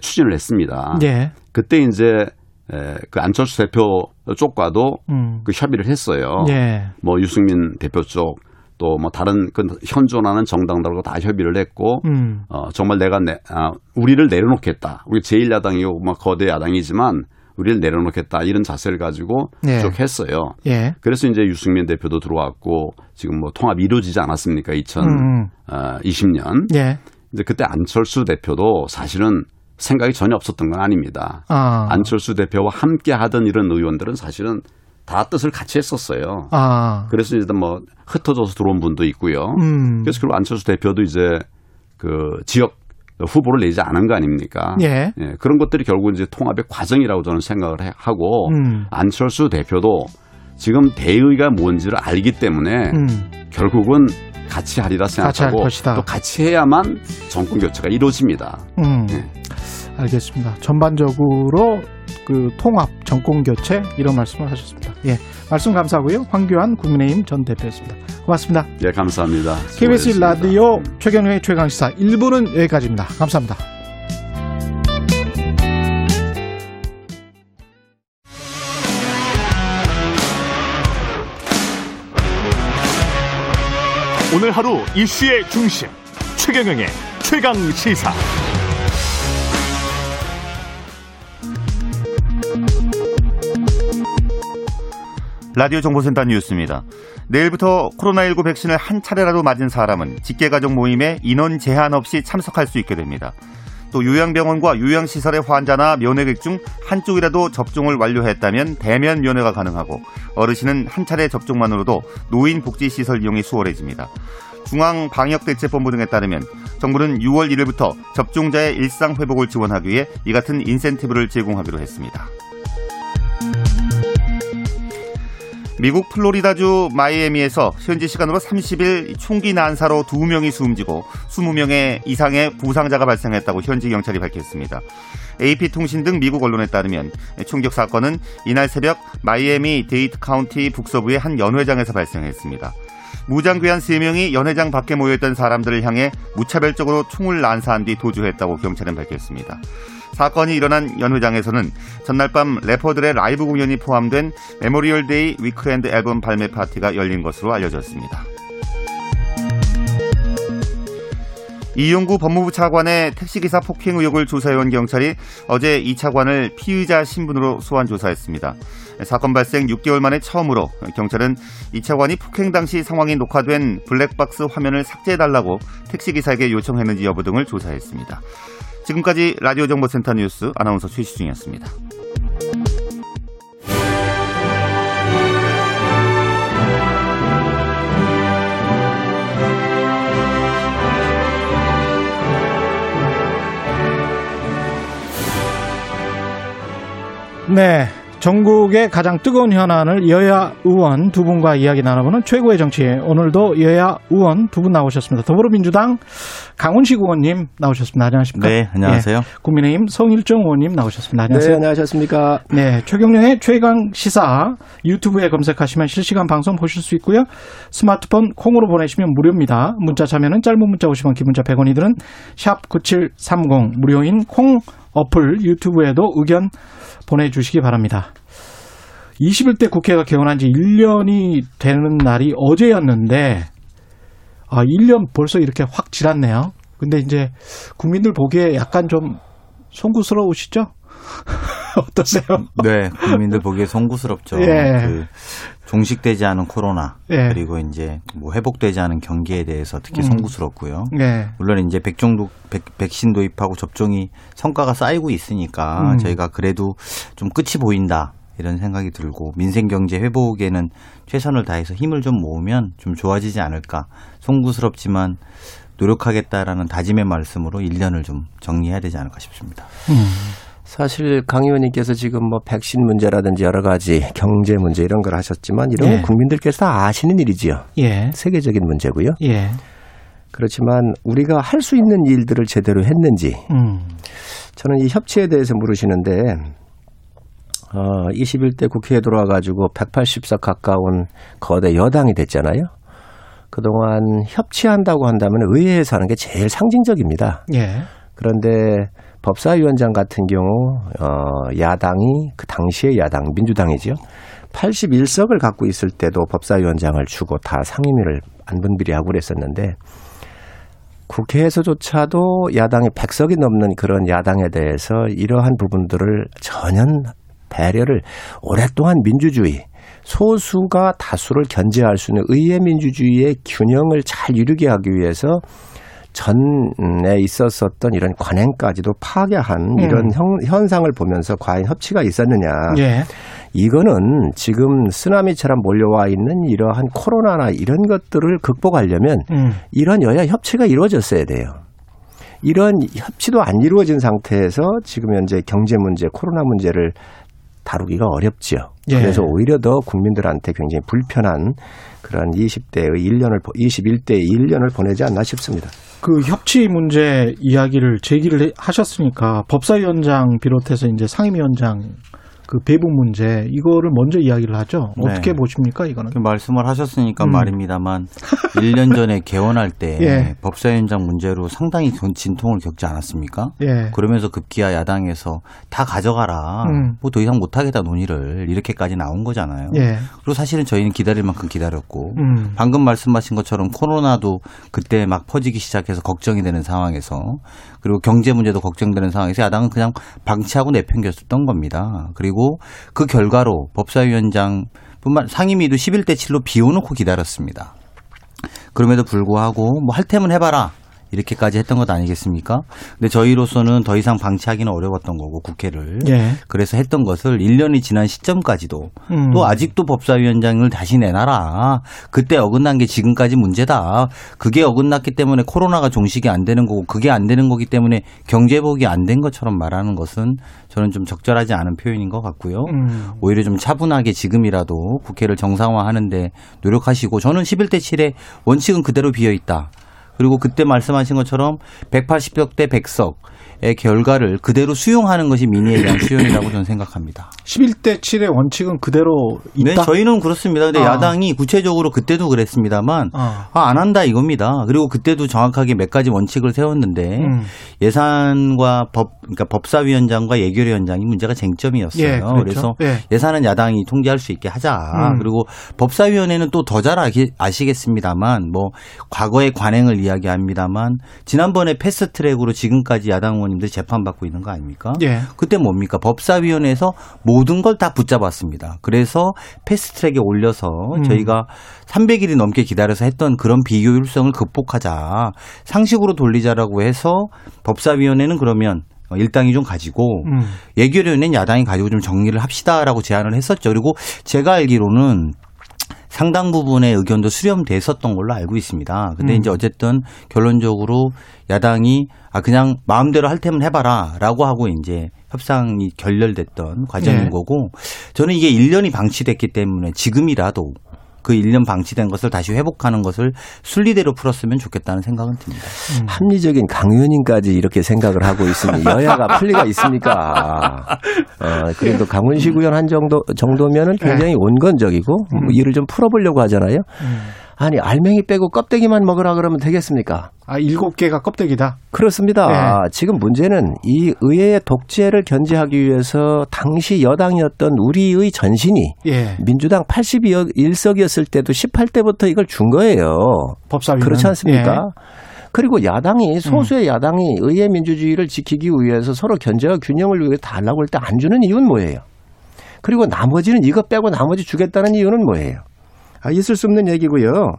추진을 했습니다.
예.
그때 이제 에, 그 안철수 대표 쪽과도
음.
그 협의를 했어요.
예.
뭐 유승민 대표 쪽 또 뭐 다른 그 현존하는 정당들하고 다 협의를 했고
음.
어 정말 내가 내 아, 우리를 내려놓겠다. 우리 제1야당이고 뭐 거대 야당이지만 우리를 내려놓겠다 이런 자세를 가지고
예.
쭉 했어요.
예.
그래서 이제 유승민 대표도 들어왔고 지금 뭐 통합이 이루어지지 않았습니까?
음.
2020년.
예.
근데 그때 안철수 대표도 사실은 생각이 전혀 없었던 건 아닙니다.
아.
안철수 대표와 함께 하던 이런 의원들은 사실은 다 뜻을 같이 했었어요.
아.
그래서 이제 뭐 흩어져서 들어온 분도 있고요.
음.
그래서 그리고 안철수 대표도 이제 그 지역 후보를 내지 않은 거 아닙니까?
예.
예, 그런 것들이 결국 이제 통합의 과정이라고 저는 생각을 해- 하고
음.
안철수 대표도 지금 대의가 뭔지를 알기 때문에
음.
결국은 같이 하리라
같이 할
생각하고
것이다.
또 같이 해야만 정권 교체가 이루어집니다.
음.
네.
알겠습니다. 전반적으로 그 통합 정권 교체 이런 말씀을 하셨습니다. 예. 말씀 감사하고요. 황교안 국민의힘 전 대표였습니다. 고맙습니다.
예, 감사합니다.
KBS
수고하셨습니다.
라디오 최경영의 최강 시사 1부는 여기까지입니다. 감사합니다.
오늘 하루 이슈의 중심 최경영의 최강 시사.
라디오 정보센터 뉴스입니다. 내일부터 코로나19 백신을 한 차례라도 맞은 사람은 직계가족 모임에 인원 제한 없이 참석할 수 있게 됩니다. 또 요양병원과 요양시설의 환자나 면회객 중 한쪽이라도 접종을 완료했다면 대면 면회가 가능하고 어르신은 한 차례 접종만으로도 노인복지시설 이용이 수월해집니다. 중앙방역대책본부 등에 따르면 정부는 6월 1일부터 접종자의 일상 회복을 지원하기 위해 이 같은 인센티브를 제공하기로 했습니다. 미국 플로리다주 마이애미에서 현지 시간으로 30일 총기 난사로 2명이 숨지고 20명의 이상의 부상자가 발생했다고 현지 경찰이 밝혔습니다. AP통신 등 미국 언론에 따르면 총격 사건은 이날 새벽 마이애미 데이드 카운티 북서부의 한 연회장에서 발생했습니다. 무장괴한 3명이 연회장 밖에 모여있던 사람들을 향해 무차별적으로 총을 난사한 뒤 도주했다고 경찰은 밝혔습니다. 사건이 일어난 연회장에서는 전날 밤 래퍼들의 라이브 공연이 포함된 Memorial Day Weekend 앨범 발매 파티가 열린 것으로 알려졌습니다. 이용구 법무부 차관의 택시기사 폭행 의혹을 조사해온 경찰이 어제 이 차관을 피의자 신분으로 소환 조사했습니다. 사건 발생 6개월 만에 처음으로 경찰은 이 차관이 폭행 당시 상황이 녹화된 블랙박스 화면을 삭제해달라고 택시기사에게 요청했는지 여부 등을 조사했습니다. 지금까지 라디오 정보센터 뉴스 아나운서 최시중이었습니다.
네. 전국의 가장 뜨거운 현안을 여야 의원 두 분과 이야기 나눠보는 최고의 정치. 오늘도 여야 의원 두 분 나오셨습니다. 더불어민주당 강훈식 의원님 나오셨습니다. 안녕하십니까?
네, 안녕하세요.
예, 국민의힘 성일정 의원님 나오셨습니다. 안녕하세요.
네, 안녕하셨습니까?
네, 최경령의 최강 시사 유튜브에 검색하시면 실시간 방송 보실 수 있고요. 스마트폰 콩으로 보내시면 무료입니다. 문자 참여는 짧은 문자 50원, 긴 문자 100원이들은 샵 9730 무료인 콩 어플 유튜브에도 의견 보내주시기 바랍니다. 21대 국회가 개원한 지 1년이 되는 날이 어제였는데, 아, 1년 벌써 이렇게 확 지났네요. 근데 이제 국민들 보기에 약간 좀 송구스러우시죠? [LAUGHS] 어떠세요?
네, 국민들 보기에 송구스럽죠.
예.
그 종식되지 않은 코로나
예.
그리고 이제 뭐 회복되지 않은 경기에 대해서 특히
음.
송구스럽고요.
네.
물론 이제 백종도 백, 백신 도입하고 접종이 성과가 쌓이고 있으니까
음.
저희가 그래도 좀 끝이 보인다. 이런 생각이 들고 민생 경제 회복에는 최선을 다해서 힘을 좀 모으면 좀 좋아지지 않을까. 송구스럽지만 노력하겠다라는 다짐의 말씀으로 1년을 좀 정리해야 되지 않을까 싶습니다.
사실 강 의원님께서 지금 뭐 백신 문제라든지 여러 가지 경제 문제 이런 걸 하셨지만 이런
예.
건 국민들께서 다 아시는 일이지요.
예.
세계적인 문제고요.
예.
그렇지만 우리가 할 수 있는 일들을 제대로 했는지
음.
저는 이 협치에 대해서 물으시는데 어, 21대 국회에 들어와가지고 180석 가까운 거대 여당이 됐잖아요. 그동안 협치한다고 한다면 의회에서 하는 게 제일 상징적입니다.
예.
그런데 법사위원장 같은 경우 어 야당이 그 당시의 야당 민주당이죠. 81석을 갖고 있을 때도 법사위원장을 주고 다 상임위를 안분비리하고 그랬었는데 국회에서조차도 야당이 100석이 넘는 그런 야당에 대해서 이러한 부분들을 전혀 배려를 오랫동안 민주주의 소수가 다수를 견제할 수 있는 의회 민주주의의 균형을 잘 이루게 하기 위해서 전에 있었었던 이런 관행까지도 파괴한 이런 형- 현상을 보면서 과연 협치가 있었느냐.
예.
이거는 지금 쓰나미처럼 몰려와 있는 이러한 코로나나 이런 것들을 극복하려면
음.
이런 여야 협치가 이루어졌어야 돼요. 이런 협치도 안 이루어진 상태에서 지금 현재 경제 문제, 코로나 문제를 다루기가 어렵지요.
예.
그래서 오히려 더 국민들한테 굉장히 불편한 그런 20대의 1년을 21대의 1년을 보내지 않나 싶습니다.
그 협치 문제 이야기를 제기를 해- 하셨으니까 법사위원장 비롯해서 이제 상임위원장 그 배분 문제 이거를 먼저 이야기를 하죠.
네.
어떻게 보십니까 이거는?
그 말씀을 하셨으니까
음.
말입니다만 1년 전에 개원할 때 [LAUGHS]
예.
법사위원장 문제로 상당히 전- 진통을 겪지 않았습니까?
예.
그러면서 급기야 야당에서 다 가져가라.
음.
뭐더 이상 못하겠다 논의를 이렇게까지 나온 거잖아요.
예.
그리고 사실은 저희는 기다릴 만큼 기다렸고
음.
방금 말씀하신 것처럼 코로나도 그때 막 퍼지기 시작해서 걱정이 되는 상황에서 그리고 경제 문제도 걱정되는 상황에서 야당은 그냥 방치하고 내팽겼었던 겁니다. 그리고 그 결과로 법사위원장 뿐만 상임위도 11대 7로 비워놓고 기다렸습니다. 그럼에도 불구하고 뭐 할 테면 해봐라. 이렇게까지 했던 것 아니겠습니까? 근데 저희로서는 더 이상 방치하기는 어려웠던 거고 국회를.
예.
그래서 했던 것을 1년이 지난 시점까지도
음.
또 아직도 법사위원장을 다시 내놔라. 그때 어긋난 게 지금까지 문제다. 그게 어긋났기 때문에 코로나가 종식이 안 되는 거고 그게 안 되는 거기 때문에 경제복이 안 된 것처럼 말하는 것은 저는 좀 적절하지 않은 표현인 것 같고요.
음.
오히려 좀 차분하게 지금이라도 국회를 정상화하는데 노력하시고 저는 11대 7의 원칙은 그대로 비어 있다. 그리고 그때 말씀하신 것처럼 180석 대 100석의 결과를 그대로 수용하는 것이 민의에 대한 수용이라고 저는 생각합니다.
11대 7의 원칙은 그대로 있다.
네, 저희는 그렇습니다. 근데
아.
야당이 구체적으로 그때도 그랬습니다만
아.
아, 안 한다 이겁니다. 그리고 그때도 정확하게 몇 가지 원칙을 세웠는데
음.
예산과 법 그러니까 법사위원장과 예결위원장이 문제가 쟁점이었어요.
예, 그렇죠.
그래서
예.
예산은 야당이 통제할 수 있게 하자.
음.
그리고 법사위원회는 또 더 잘 아시겠습니다만 뭐 과거의 관행을 이야기합니다만 지난번에 패스트트랙으로 지금까지 야당 의원님들이 재판받고 있는 거 아닙니까?
예.
그때 뭡니까? 법사위원회에서 모든 걸 다 붙잡았습니다. 그래서 패스트트랙에 올려서
음.
저희가 300일이 넘게 기다려서 했던 그런 비효율성을 극복하자. 상식으로 돌리자라고 해서 법사위원회는 그러면 일당이 좀 가지고
음.
예결위원회는 야당이 가지고 좀 정리를 합시다라고 제안을 했었죠. 그리고 제가 알기로는 상당 부분의 의견도 수렴됐었던 걸로 알고 있습니다. 근데
음.
이제 어쨌든 결론적으로 야당이 아 그냥 마음대로 할 테면 해봐라라고 하고 이제 협상이 결렬됐던 과정인
네.
거고 저는 이게 1년이 방치됐기 때문에 지금이라도 그 1년 방치된 것을 다시 회복하는 것을 순리대로 풀었으면 좋겠다는 생각은 듭니다.
합리적인 강 의원님까지 이렇게 생각을 하고 있으니 여야가 [LAUGHS] 풀리가 있습니까? 어, 그래도 강훈식 의원 한 정도 정도면은 굉장히 온건적이고 뭐 일을 좀 풀어보려고 하잖아요. 아니 알맹이 빼고 껍데기만 먹으라 그러면 되겠습니까?
아, 일곱 개가 껍데기다.
그렇습니다.
네.
지금 문제는 이 의회의 독재를 견제하기 위해서 당시 여당이었던 우리의 전신이
예.
민주당 81석이었을 때도 18대부터 이걸 준 거예요.
법사위는
그렇지 않습니까?
예.
그리고 야당이 소수의 야당이 의회 민주주의를 지키기 위해서 서로 견제와 균형을 위해 달라고 할 때 안 주는 이유는 뭐예요? 그리고 나머지는 이거 빼고 나머지 주겠다는 이유는 뭐예요? 아, 있을 수 없는 얘기고요.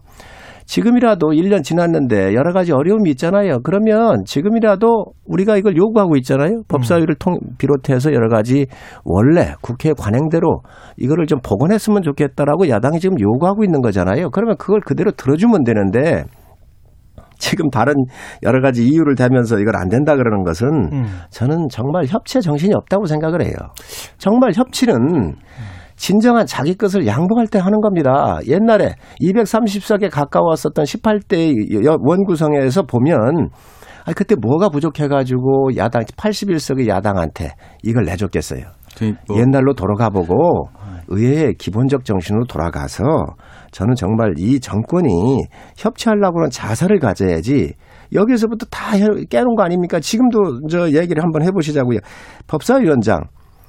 지금이라도 1년 지났는데 여러 가지 어려움이 있잖아요. 그러면 지금이라도 우리가 이걸 요구하고 있잖아요. 법사위를 통 비롯해서 여러 가지 원래 국회 관행대로 이거를 좀 복원했으면 좋겠다라고 야당이 지금 요구하고 있는 거잖아요. 그러면 그걸 그대로 들어주면 되는데 지금 다른 여러 가지 이유를 대면서 이걸 안 된다 그러는 것은
음.
저는 정말 협치에 정신이 없다고 생각을 해요. 정말 협치는 진정한 자기 것을 양보할 때 하는 겁니다. 옛날에 230석에 가까웠었던 18대 원구성에서 보면 아 그때 뭐가 부족해가지고 야당 81석의 야당한테 이걸 내줬겠어요.
그뭐
옛날로 돌아가 보고 의회의 기본적 정신으로 돌아가서 저는 정말 이 정권이 협치하려고는 자세를 가져야지 여기서부터 다 깨는 거 아닙니까? 지금도 저 얘기를 한번 해보시자고요. 법사위원장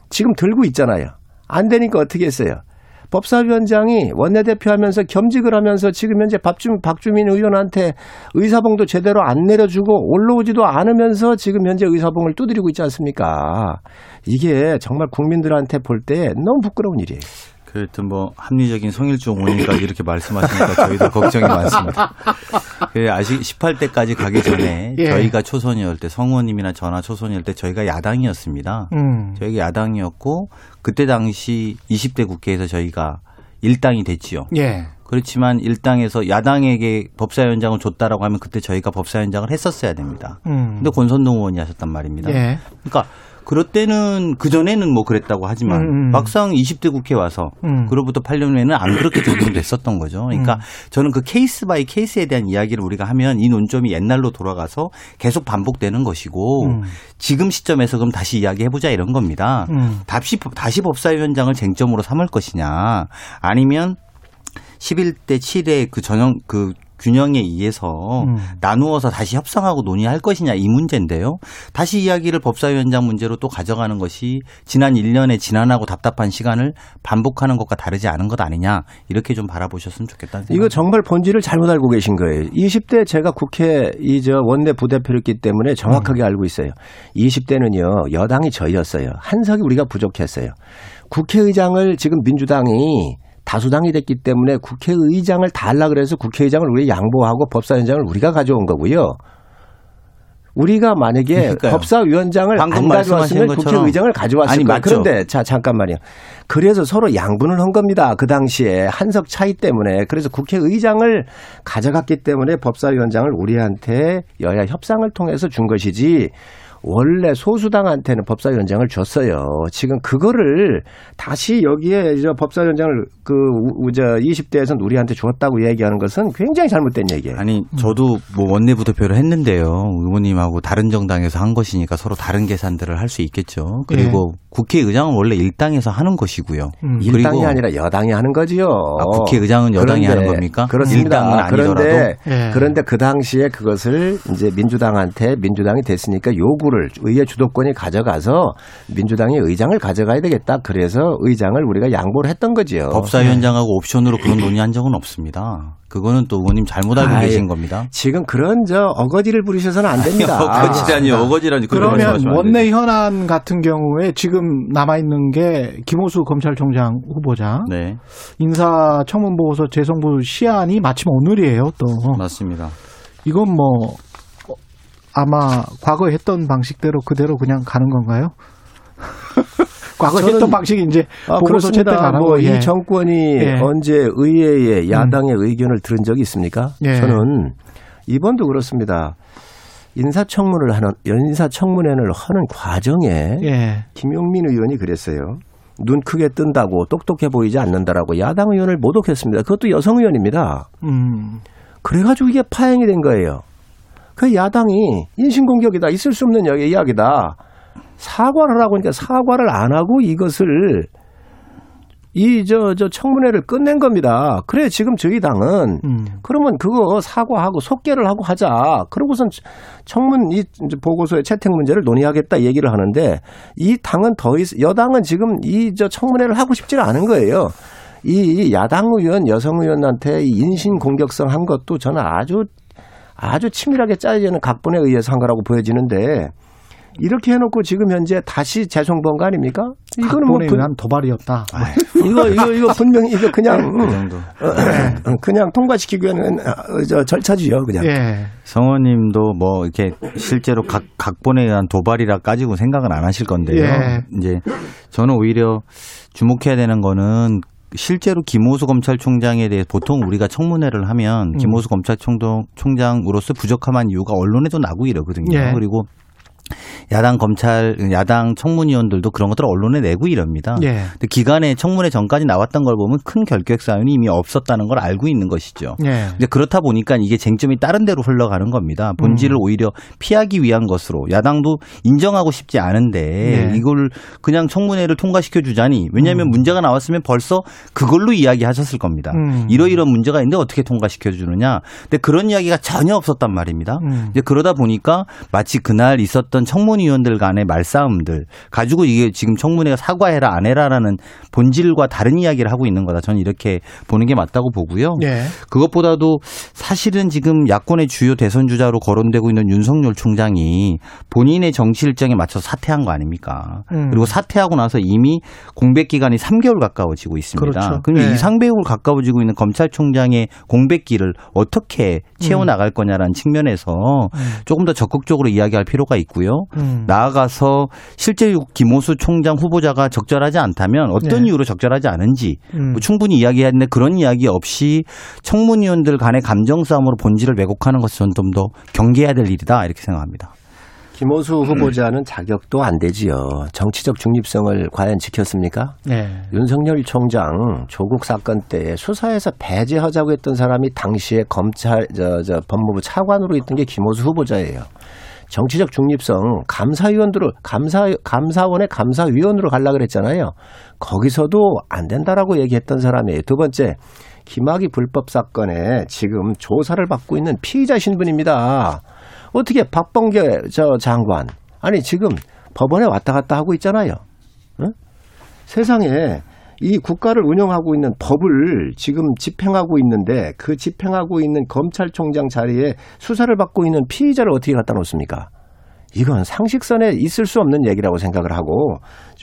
지금 들고 있잖아요. 안 되니까 어떻게 했어요? 법사위원장이 원내대표 하면서 겸직을 하면서 지금 현재 박주민, 박주민 의원한테 의사봉도 제대로 안 내려주고 올라오지도 않으면서 지금 현재 의사봉을 두드리고 있지 않습니까? 이게 정말 국민들한테 볼 때 너무 부끄러운 일이에요.
그 하여튼 뭐 합리적인 성일종 의원님까지 이렇게 말씀하시니까 저희도 걱정이 많습니다. [LAUGHS] 그 아시 18대까지 가기 전에 [LAUGHS]
예.
저희가 초선이었을 때 성우님이나 저나 초선이었을 때 저희가 야당이었습니다.
음.
저희가 야당이었고 그때 당시 20대 국회에서 저희가 일당이 됐지요.
예.
그렇지만 일당에서 야당에게 법사위원장을 줬다라고 하면 그때 저희가 법사위원장을 했었어야 됩니다.
음.
근데 권선동 의원이 하셨단 말입니다.
예.
그러니까 그럴 때는 그 전에는 뭐 그랬다고 하지만
음, 음.
막상 20대 국회 와서
음.
그로부터 8년 후에는 안 그렇게 적용됐었던 거죠. 그러니까 저는 그 case by case에 대한 이야기를 우리가 하면 이 논점이 옛날로 돌아가서 계속 반복되는 것이고
음.
지금 시점에서 그럼 다시 이야기해보자 이런 겁니다.
음.
다시, 다시 법사위원장을 쟁점으로 삼을 것이냐 아니면 11대 7의 그 전형 그 균형에 의해서
음.
나누어서 다시 협상하고 논의할 것이냐 이 문제인데요. 다시 이야기를 법사위원장 문제로 또 가져가는 것이 지난 1년의 지난하고 답답한 시간을 반복하는 것과 다르지 않은 것 아니냐 이렇게 좀 바라보셨으면 좋겠다는 생각.
이거 정말 본질을 잘못 알고 계신 거예요. 20대 제가 국회 이 저 원내 부대표였기 때문에 정확하게 알고 있어요. 20대는요 여당이 저희였어요. 한석이 우리가 부족했어요. 국회의장을 지금 민주당이 다수당이 됐기 때문에 국회의장을 달라 그래서 국회의장을 우리 양보하고 법사위원장을 우리가 가져온 거고요. 우리가 만약에
그러니까요.
법사위원장을 안 가져왔으면. 국회의장을 가져왔을
아니,
거예요.
맞죠.
그런데 자 잠깐만요. 그래서 서로 양분을 한 겁니다. 그 당시에 한석 차이 때문에 그래서 국회의장을 가져갔기 때문에 법사위원장을 우리한테 여야 협상을 통해서 준 것이지. 원래 소수당한테는 법사위원장을 줬어요. 지금 그거를 다시 여기에 저 법사위원장을 그, 우- 저 20대에서는 우리한테 줬다고 얘기하는 것은 굉장히 잘못된 얘기예요.
아니 저도 뭐 원내부 대표를 했는데요. 의원님하고 다른 정당에서 한 것이니까 서로 다른 계산들을 할 수 있겠죠. 그리고 국회의장은 원래 일당에서 하는 것이고요.
음.
일당이 아니라 여당이 하는 거지요.
아, 국회의장은 여당이 하는 겁니까?
그렇습니다.
일당은 아니더라도?
그런데
예.
그런데 그 당시에 그것을 이제 민주당한테 민주당이 됐으니까 요구 를 의회 주도권이 가져가서 민주당이 의장을 가져가야 되겠다. 그래서 의장을 우리가 양보를 했던 거지요.
법사위원장하고 옵션으로 그런 논의한 적은 없습니다. 그거는 또 의원님 잘못 알고
아이,
계신 겁니다.
지금 그런 저 어거지를 부리셔서는 안 됩니다. [LAUGHS]
어거지라니 어거지라니 그런
그러면 원내 현안 같은 경우에 지금 남아 있는 게 김호수 검찰총장 후보자
네,
인사 청문 보고서 재송부 시한이 마침 오늘이에요. 또
맞습니다.
이건 뭐 어, 아마 과거에 했던 방식대로 그대로 그냥 가는 건가요? [LAUGHS]
저는-
했던 방식이 이제
아,
보고서 채택. 안 하고
뭐
예.
이 정권이
예.
언제 의회에 야당의 의견을 들은 적이 있습니까?
예.
저는 이번도 그렇습니다. 인사청문을 하는 인사청문회를 하는 과정에
예.
김용민 의원이 그랬어요. 눈 크게 뜬다고 똑똑해 보이지 않는다라고 야당 의원을 모독했습니다. 그것도 여성 의원입니다.
음.
그래가지고 이게 파행이 된 거예요. 그 야당이 인신공격이다, 있을 수 없는 이야기- 이야기다. 사과를 하라고 하니까 사과를 안 하고 이것을 이저저 청문회를 끝낸 겁니다. 그래 지금 저희 당은
음.
그러면 그거 사과하고 속개를 하고 하자. 그러고선 청문 이 보고서의 채택 문제를 논의하겠다 얘기를 하는데 이 당은 더 있, 여당은 지금 이 저 청문회를 하고 싶지는 않은 거예요. 이 야당 의원, 여성 의원한테 이 인신 공격성 한 것도 저는 아주 아주 치밀하게 짜여지는 각본에 의해서 한 거라고 보여지는데 이렇게 해놓고 지금 현재 다시 재송부한 거 아닙니까? 이거는 뭐
각본에
분-
의한 도발이었다.
이거 이거 이거 분명히 이거 그냥
그 정도.
어, 그냥 통과시키기 위한 어, 저 절차지요, 그냥.
예.
성원님도 뭐 이렇게 실제로 각 각본에 의한 도발이라 가지고 생각은 안 하실 건데요.
예.
이제 저는 오히려 주목해야 되는 거는 실제로 김호수 검찰총장에 대해 보통 우리가 청문회를 하면
음.
김호수 검찰총장으로서 부적함한 이유가 언론에도 나고 이러거든요.
예.
그리고 야당 검찰, 야당 청문위원들도 그런 것들을 언론에 내고 이럽니다.
예.
근데 기간에 청문회 전까지 나왔던 걸 보면 큰 결격 사연이 이미 없었다는 걸 알고 있는 것이죠.
예.
이제 그렇다 보니까 이게 쟁점이 다른 데로 흘러가는 겁니다. 본질을
음.
오히려 피하기 위한 것으로 야당도 인정하고 싶지 않은데
네.
이걸 그냥 청문회를 통과시켜 주자니 왜냐하면
음.
문제가 나왔으면 벌써 그걸로 이야기하셨을 겁니다.
음.
이러이런 문제가 있는데 어떻게 통과시켜 주느냐. 근데 그런 이야기가 전혀 없었단 말입니다.
음.
이제 그러다 보니까 마치 그날 있었던 청문위원들 간의 말싸움들 가지고 이게 지금 청문회가 사과해라 안 해라라는 본질과 다른 이야기를 하고 있는 거다. 저는 이렇게 보는 게 맞다고 보고요.
예.
그것보다도 사실은 지금 야권의 주요 대선 주자로 거론되고 있는 윤석열 총장이 본인의 정치 일정에 맞춰서 사퇴한 거 아닙니까?
음.
그리고 사퇴하고 나서 이미 공백 기간이 3개월 가까워지고 있습니다.
그렇죠.
그러면
네.
이 3개월 가까워지고 있는 검찰총장의 공백기를 어떻게 채워 나갈 거냐라는 측면에서
음.
조금 더 적극적으로 이야기할 필요가 있고요.
음. 음.
나아가서 실제 김호수 총장 후보자가 적절하지 않다면 어떤
네.
이유로 적절하지 않은지
음.
뭐 충분히 이야기했는데 그런 이야기 없이 청문위원들 간의 감정 싸움으로 본질을 왜곡하는 것은 좀 더 경계해야 될 일이다 이렇게 생각합니다.
김호수 후보자는 자격도 안 되지요. 정치적 중립성을 과연 지켰습니까?
네.
윤석열 총장 조국 사건 때 수사에서 배제하자고 했던 사람이 당시에 검찰 저, 저 법무부 차관으로 있던 게 김호수 후보자예요. 정치적 중립성 감사위원들을 감사 감사원의 감사위원으로 갈라 그랬잖아요. 거기서도 안 된다라고 얘기했던 사람이에요. 두 번째 김학의 불법 사건에 지금 조사를 받고 있는 피의자 신분입니다. 어떻게 박범계 저 장관 아니 지금 법원에 왔다 갔다 하고 있잖아요. 응? 세상에 이 국가를 운영하고 있는 법을 지금 집행하고 있는데 그 집행하고 있는 검찰총장 자리에 수사를 받고 있는 피의자를 어떻게 갖다 놓습니까? 이건 상식선에 있을 수 없는 얘기라고 생각을 하고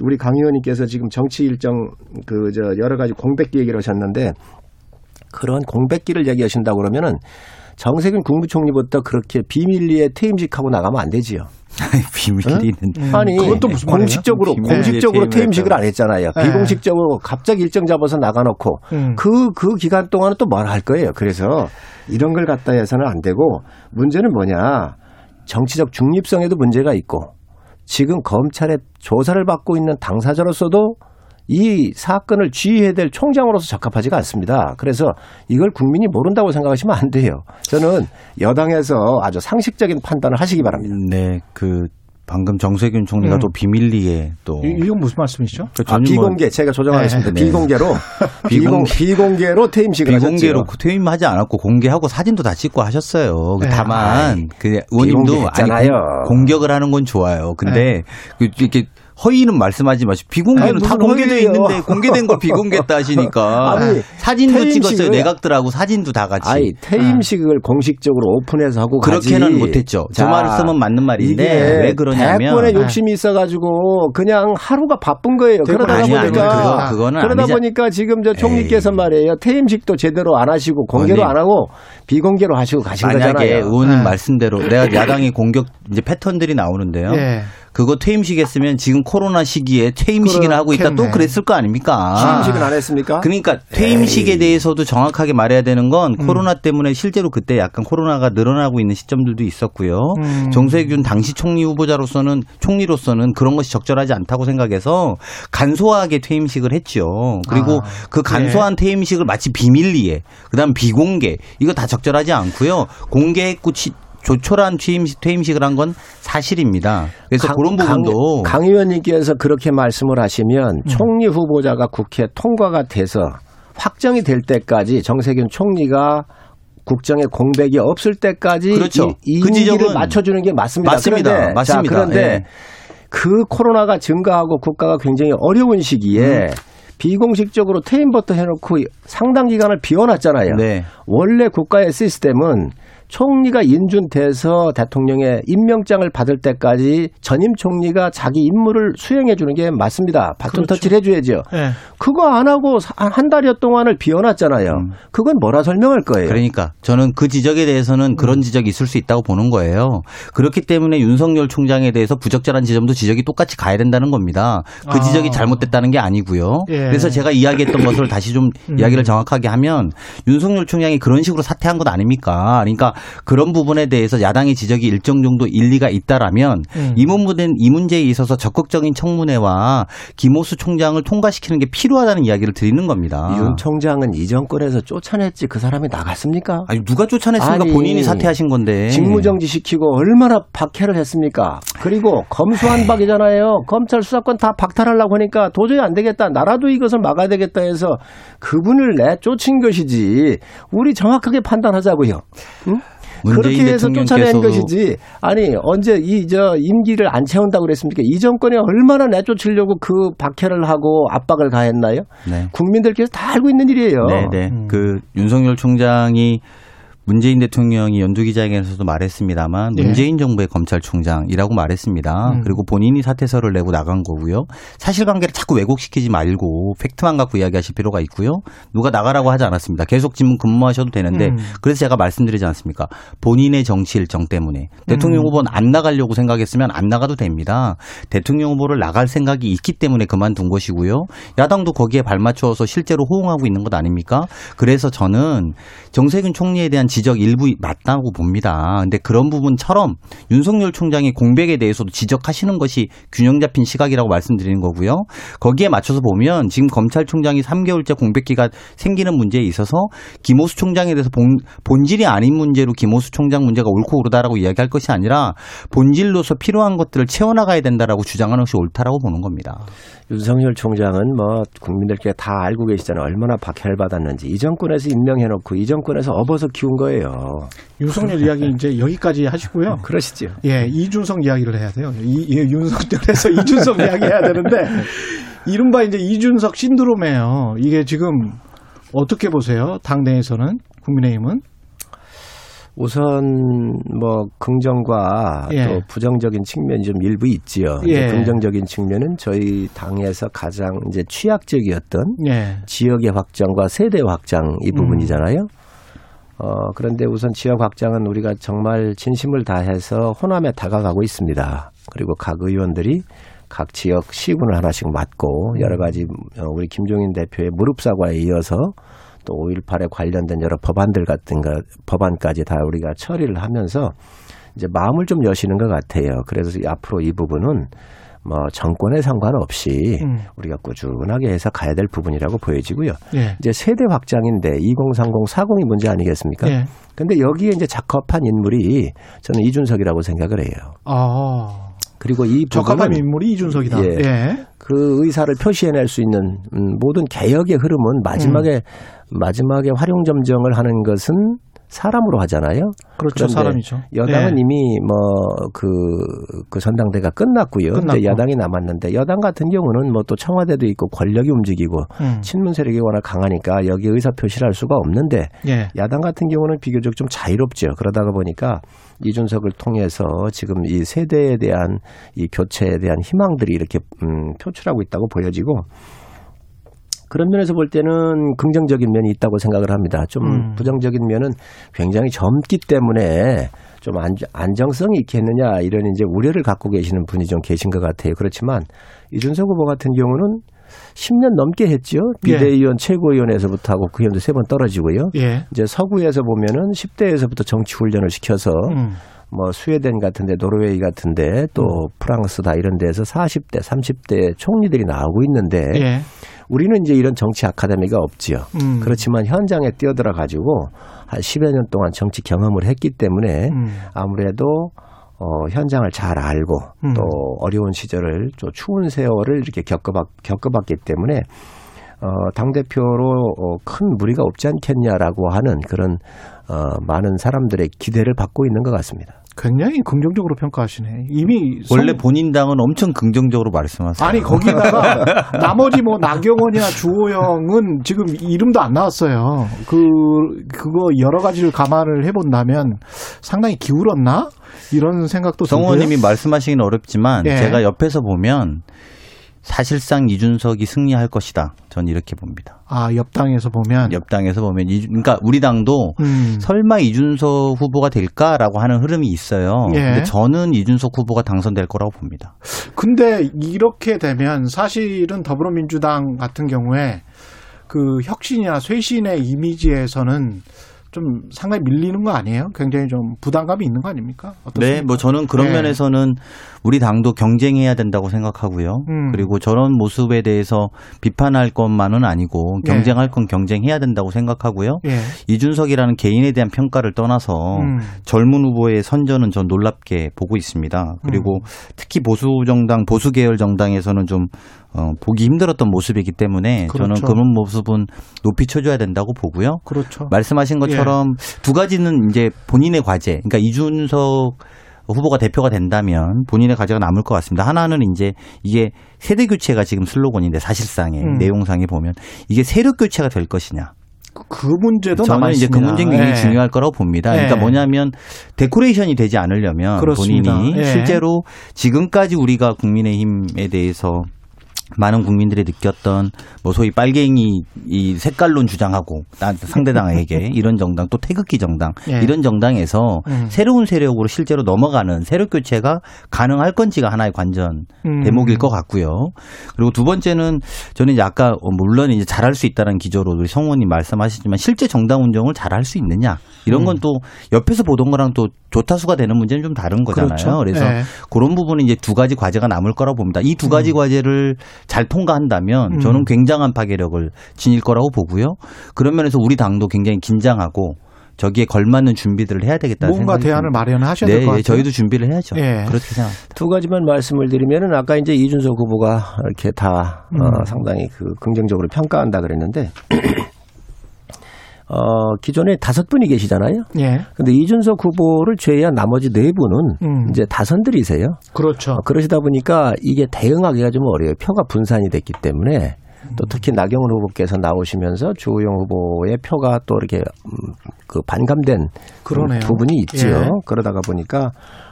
우리 강 의원님께서 지금 정치 일정 그 저 여러 가지 공백기 얘기를 하셨는데 그런 공백기를 얘기하신다고 그러면은 정세균 국무총리부터 그렇게 비밀리에 퇴임식하고 나가면 안 되지요.
비밀리는
음.
아니
그건 또 무슨 말이에요?
공식적으로
비밀리에
공식적으로
퇴임을
퇴임식을 안 했잖아요.
네.
비공식적으로 갑자기 일정 잡아서 나가놓고
음.
그그 기간 동안은 또 뭘 할 거예요. 그래서 이런 걸 갖다 해서는 안 되고 문제는 뭐냐 정치적 중립성에도 문제가 있고 지금 검찰의 조사를 받고 있는 당사자로서도 이 사건을 지휘해야 될 총장으로서 적합하지가 않습니다. 그래서 이걸 국민이 모른다고 생각하시면 안 돼요. 저는 여당에서 아주 상식적인 판단을 하시기 바랍니다.
네, 그 방금 정세균 총리가
음.
또 비밀리에 또
이- 이건 무슨 말씀이시죠?
그
아,
저는 뭐
비공개 제가 조정하겠습니다.
네, 네.
비공개로 [LAUGHS] 비공, 비공개로 퇴임식을
비공개로
하셨죠.
퇴임하지 않았고 공개하고 사진도 다 찍고 하셨어요. 그
네.
다만 그 의원님도. 아니, 공, 격을 하는 건 좋아요. 근데 그 이렇게 허위는 말씀하지 마시고
아니,
비공개는 다
무슨
공개돼
허위예요.
있는데 공개된 걸 비공개했다 하시니까 [LAUGHS]
아니,
사진도
퇴임식을-
찍었어요. 내각들하고 사진도 다 같이.
아니 퇴임식을 공식적으로 오픈해서 하고
그렇게는
가지.
못했죠. 저
자,
말씀은 맞는 말인데 왜 그러냐면
대권에 욕심이 있어가지고 그냥 하루가 바쁜 거예요. 그러다
아니, 아니,
보니까
그거- 그거는
그러다
아니지.
보니까 지금 저 총리께서 말이에요. 퇴임식도 제대로 안 하시고 공개로. 안 하고 비공개로 하시고 가신
만약에
거잖아요.
의원님
네.
말씀대로 내가 야당의 공격 이제 패턴들이 나오는데요.
예.
그거 퇴임식 했으면 지금 코로나 시기에 퇴임식이나 하고 있다 또. 그랬을 거 아닙니까?
퇴임식은 안 했습니까?
그러니까 퇴임식에 대해서도 정확하게 말해야 되는 건
음.
코로나 때문에 실제로 그때 약간 코로나가 늘어나고 있는 시점들도 있었고요.
음.
정세균 당시 총리 후보자로서는 총리로서는 그런 것이 적절하지 않다고 생각해서 간소하게 퇴임식을 했죠. 그리고
아,
그 간소한 퇴임식을 마치 비밀리에 그다음 비공개 이거 다 적절하지 않고요. 공개했고 치- 조촐한 퇴임식, 퇴임식을 한 건 사실입니다. 그래서
강-
그런 부분도
강, 강 의원님께서 그렇게 말씀을 하시면 총리 후보자가 국회 통과가 돼서 확정이 될 때까지 정세균 총리가 국정에 공백이 없을 때까지
그렇죠.
이,
이그 지적은
맞춰주는 게 맞습니다.
맞습니다.
그런데,
맞습니다.
자, 그런데
예.
그 코로나가 증가하고 국가가 굉장히 어려운 시기에
음.
비공식적으로 퇴임부터 해놓고 상당 기간을 비워놨잖아요.
네.
원래 국가의 시스템은 총리가 인준돼서 대통령의 임명장을 받을 때까지 전임 총리가 자기 임무를 수행해 주는 게 맞습니다. 바톤
그렇죠.
터치를 해줘야죠.
예.
그거 안 하고 사- 한 달여 동안을 비워놨잖아요. 그건 뭐라 설명할 거예요?
음. 그러니까 저는 그 지적에 대해서는 그런 지적이 있을 수 있다고 보는 거예요. 그렇기 때문에 윤석열 총장에 대해서 부적절한 지점도 지적이 똑같이 가야 된다는 겁니다. 그
아.
지적이 잘못됐다는 게 아니고요.
예.
그래서 제가 이야기했던 것을 다시 좀
음.
이야기를 정확하게 하면 윤석열 총장이 그런 식으로 사퇴한 것 아닙니까? 그러니까 그런 부분에 대해서 야당의 지적이 일정 정도 일리가 있다라면
음.
이 문제는 이 문제에 있어서 적극적인 청문회와 김호수 총장을 통과시키는 게 필요하다는 이야기를 드리는 겁니다.
윤 총장은 이 정권에서 쫓아냈지 그 사람이 나갔습니까?
아니 누가 쫓아냈습니까?
아니,
본인이 사퇴하신 건데.
직무정지 시키고 얼마나 박해를 했습니까? 그리고 검수한박이잖아요. 검찰 수사권 다 박탈하려고 하니까 도저히 안 되겠다. 나라도 이것을 막아야 되겠다 해서 그분을 내 쫓은 것이지. 우리 정확하게 판단하자고요. 응? 그렇게 해서 쫓아낸 것이지. 아니 언제 이 저 임기를 안 채운다고 그랬습니까? 이 정권이 얼마나 내쫓으려고 그 박해를 하고 압박을 가했나요?
네.
국민들께서 다 알고 있는 일이에요.
네, 네. 그 윤석열 총장이 문재인 대통령이 연두기자회견에서도 말했습니다만
예.
문재인 정부의 검찰총장이라고 말했습니다.
음.
그리고 본인이 사퇴서를 내고 나간 거고요. 사실관계를 자꾸 왜곡시키지 말고 팩트만 갖고 이야기하실 필요가 있고요. 누가 나가라고 하지 않았습니다. 계속 질문 근무하셔도 되는데
음.
그래서 제가 말씀드리지 않습니까? 본인의 정치 일정 때문에 대통령
음.
후보는 안 나가려고 생각했으면 안 나가도 됩니다. 대통령 후보를 나갈 생각이 있기 때문에 그만둔 것이고요. 야당도 거기에 발맞춰서 실제로 호응하고 있는 것 아닙니까? 그래서 저는 정세균 총리에 대한 지적 일부 맞다고 봅니다. 근데 그런 부분처럼 윤석열 총장의 공백에 대해서도 지적하시는 것이 균형 잡힌 시각이라고 말씀드리는 거고요. 거기에 맞춰서 보면 지금 검찰총장이 3개월째 공백기가 생기는 문제에 있어서 김호수 총장에 대해서 본, 본질이 아닌 문제로 김호수 총장 문제가 옳고 그르다라고 이야기할 것이 아니라 본질로서 필요한 것들을 채워나가야 된다라고 주장하는 것이 옳다라고 보는 겁니다.
윤석열 총장은 뭐 국민들께 다 알고 계시잖아요. 얼마나 박해를 받았는지. 이 정권에서 임명해놓고 이 정권에서 업어서 키운 거예요.
윤석열 이야기 이제 여기까지 하시고요. [LAUGHS]
그러시죠.
예, 이준석 이야기를 해야 돼요. 이, 이 윤석열에서 [LAUGHS] 이준석 이야기 해야 되는데 이른바 이제 이준석 신드롬이에요. 이게 지금 어떻게 보세요? 당내에서는 국민의힘은
우선 뭐 긍정과
예.
또 부정적인 측면이 좀 일부 있지요.
예.
긍정적인 측면은 저희 당에서 가장 이제 취약적이었던
예.
지역의 확장과 세대 확장 이 부분이잖아요. 어, 그런데 우선 지역 확장은 우리가 정말 진심을 다해서 호남에 다가가고 있습니다. 그리고 각 의원들이 각 지역 시군을 하나씩 맡고 여러 가지 어, 우리 김종인 대표의 무릎 사과에 이어서 또 5.18에 관련된 여러 법안들 같은 거 법안까지 다 우리가 처리를 하면서 이제 마음을 좀 여시는 것 같아요. 그래서 이 앞으로 이 부분은 뭐 정권에 상관없이
음.
우리가 꾸준하게 해서 가야 될 부분이라고 보여지고요.
예.
이제 세대 확장인데 2030, 40이 문제 아니겠습니까?
예.
근데 여기에 이제 적합한 인물이 저는 이준석이라고 생각을 해요.
아.
그리고 이
적합한 인물이 이준석이다.
예.
예.
그 의사를 표시해낼 수 있는 음, 모든 개혁의 흐름은 마지막에
음.
마지막에 활용점정을 하는 것은 사람으로 하잖아요.
그렇죠. 사람이죠.
여당은
예.
이미 뭐그그 전당대가 끝났고요.
끝났고.
여당이 남았는데 여당 같은 경우는 뭐 또 청와대도 있고 권력이 움직이고
음.
친문 세력이 워낙 강하니까 여기 의사 표시를 할 수가 없는데
예.
야당 같은 경우는 비교적 좀 자유롭죠. 그러다가 보니까 이준석을 통해서 지금 이 세대에 대한 이 교체에 대한 희망들이 이렇게 음, 표출하고 있다고 보여지고 그런 면에서 볼 때는 긍정적인 면이 있다고 생각을 합니다. 좀
음.
부정적인 면은 굉장히 젊기 때문에 좀 안, 안정성이 있겠느냐 이런 이제 우려를 갖고 계시는 분이 좀 계신 것 같아요. 그렇지만 이준석 후보 같은 경우는 10년 넘게 했죠.
예.
비대위원 최고위원회에서부터 하고 그 현도 세 번 떨어지고요.
예.
이제 서구에서 보면은 10대에서부터 정치 훈련을 시켜서
음.
뭐 스웨덴 같은데 노르웨이 같은데 또 프랑스다 이런 데서 40대, 30대 총리들이 나오고 있는데
예.
우리는 이제 이런 정치 아카데미가 없지요.
음.
그렇지만 현장에 뛰어들어 가지고 한 10여 년 동안 정치 경험을 했기 때문에
음.
아무래도 어, 현장을 잘 알고
음.
또 어려운 시절을 또 추운 세월을 이렇게 겪어봤, 겪어봤기 때문에 어, 당대표로 어, 큰 무리가 없지 않겠냐라고 하는 그런 어, 많은 사람들의 기대를 받고 있는 것 같습니다.
굉장히 긍정적으로 평가하시네. 이미
원래
성-
본인 당은 엄청 긍정적으로 말씀하세요.
아니 거기다가 [LAUGHS] 나머지 뭐 나경원이나 주호영은 지금 이름도 안 나왔어요. 그 그거 여러 가지를 감안을 해본다면 상당히 기울었나 이런 생각도
정. 의원님이 말씀하시기는 어렵지만
예.
제가 옆에서 보면 사실상 이준석이 승리할 것이다. 전 이렇게 봅니다.
아 옆당에서 보면
옆당에서 보면 이 그러니까 우리 당도
음.
설마 이준석 후보가 될까라고 하는 흐름이 있어요.
예.
근데 저는 이준석 후보가 당선될 거라고 봅니다.
근데 이렇게 되면 사실은 더불어민주당 같은 경우에 그 혁신이나 쇄신의 이미지에서는 좀 상당히 밀리는 거 아니에요? 굉장히 좀 부담감이 있는 거 아닙니까? 어떻습니까?
네, 뭐 저는 그런
네.
면에서는 우리 당도 경쟁해야 된다고 생각하고요.
음.
그리고 저런 모습에 대해서 비판할 것만은 아니고
네.
경쟁할 건 경쟁해야 된다고 생각하고요.
예.
이준석이라는 개인에 대한 평가를 떠나서
음.
젊은 후보의 선전은 전 놀랍게 보고 있습니다. 그리고
음.
특히 보수 정당, 보수 계열 정당에서는 좀 어, 보기 힘들었던 모습이기 때문에 저는
그렇죠.
그런 모습은 높이 쳐줘야 된다고 보고요.
그렇죠.
말씀하신 것처럼
예.
두 가지는 이제 본인의 과제, 그러니까 이준석 후보가 대표가 된다면 본인의 과제가 남을 것 같습니다. 하나는 이제 이게 세대 교체가 지금 슬로건인데 사실상의
음.
내용상에 보면 이게 세력 교체가 될 것이냐.
그 문제도
저는 이제. 그 문제 굉장히
예.
중요할 거라고 봅니다. 그러니까
예.
뭐냐면 데코레이션이 되지 않으려면
그렇습니다.
본인이
예.
실제로 지금까지 우리가 국민의힘에 대해서 많은 국민들이 느꼈던 뭐 소위 빨갱이 이 색깔론 주장하고 나- 상대당에게 이런 정당 또 태극기 정당
예.
이런 정당에서
음.
새로운 세력으로 실제로 넘어가는 세력 교체가 가능할 건지가 하나의 관전
음.
대목일 것 같고요. 그리고 두 번째는 저는 이제 아까 어, 물론 이제 잘할 수 있다는 기조로 우리 성우님 말씀하셨지만 실제 정당 운영을 잘할 수 있느냐 이런
음.
건또 옆에서 보던 거랑 또 조타수가 되는 문제는 좀 다른 거잖아요.
그렇죠.
그래서
예.
그런 부분은 이제 두 가지 과제가 남을 거라고 봅니다. 이 두 가지 과제를 잘 통과한다면
음.
저는 굉장한 파괴력을 지닐 거라고 보고요. 그런 면에서 우리 당도 굉장히 긴장하고 저기에 걸맞는 준비들을 해야 되겠다는
뭔가
생각이
대안을. 마련하셔야
네,
될것
예,
같아요.
저희도 준비를 해야죠.
예.
그렇게 생각합니다.
두 가지만 말씀을 드리면은 아까 이제 이준석 후보가 이렇게 다
음.
어, 상당히 그 긍정적으로 평가한다 그랬는데 어, 기존에 다섯 분이 계시잖아요.
예.
근데 이준석 후보를 제외한 나머지 네 분은
음.
이제 다선들이세요.
그렇죠.
어, 그러시다 보니까 이게 대응하기가 좀 어려워요. 표가 분산이 됐기 때문에 또 특히 나경원 후보께서 나오시면서 주호영 후보의 표가 또 이렇게 음, 그 반감된
그러네요.
부분이 있지요.
예.
그러다가 보니까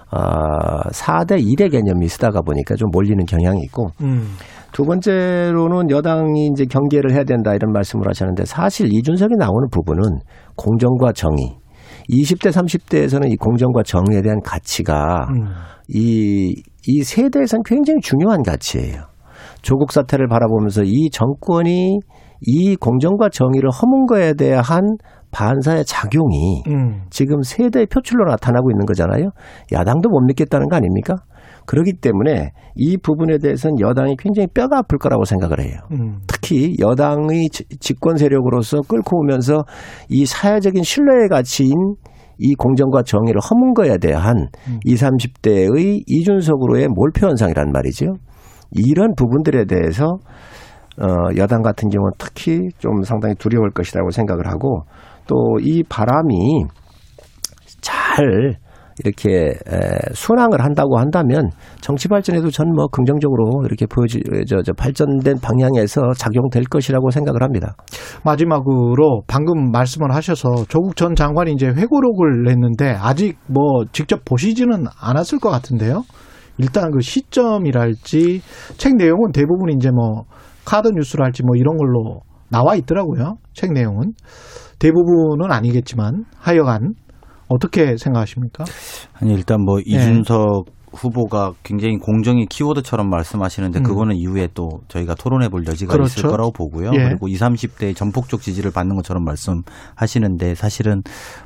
아, 4대 1의 개념이 쓰다가 보니까 좀 몰리는 경향이 있고
음.
두 번째로는 여당이 이제 경계를 해야 된다 이런 말씀을 하셨는데 사실 이준석이 나오는 부분은 공정과 정의 20대 30대에서는 이 공정과 정의에 대한 가치가
음.
이, 이 세대에선 굉장히 중요한 가치예요. 조국 사태를 바라보면서 이 정권이 이 공정과 정의를 허문 거에 대한 반사의 작용이
음.
지금 세대의 표출로 나타나고 있는 거잖아요. 야당도 못 믿겠다는 거 아닙니까? 그렇기 때문에 이 부분에 대해서는 여당이 굉장히 뼈가 아플 거라고 생각을 해요.
음.
특히 여당의 지- 집권 세력으로서 끌고 오면서 이 사회적인 신뢰의 가치인 이 공정과 정의를 허문 거에 대한
음.
20, 30대의 이준석으로의 몰표 현상이란 말이죠. 이런 부분들에 대해서 어, 여당 같은 경우는 특히 좀 상당히 두려울 것이라고 생각을 하고 또 이 바람이 잘 이렇게 에, 순항을 한다고 한다면 정치 발전에도 전 뭐 긍정적으로 이렇게 보여지 저, 저 발전된 방향에서 작용될 것이라고 생각을 합니다.
마지막으로 방금 말씀을 하셔서 조국 전 장관이 이제 회고록을 냈는데 아직 뭐 직접 보시지는 않았을 것 같은데요. 일단 그 시점이랄지 책 내용은 대부분 이제 뭐 카드 뉴스랄지 뭐 이런 걸로 나와 있더라고요. 책 내용은 대부분은 아니겠지만 하여간 어떻게 생각하십니까?
아니 일단 뭐
네.
이준석 후보가 굉장히 공정의 키워드처럼 말씀하시는데
음.
그거는 이후에 또 저희가 토론해 볼 여지가
그렇죠.
있을 거라고 보고요.
예.
그리고 20, 30대의 전폭적 지지를 받는 것처럼 말씀하시는데 사실은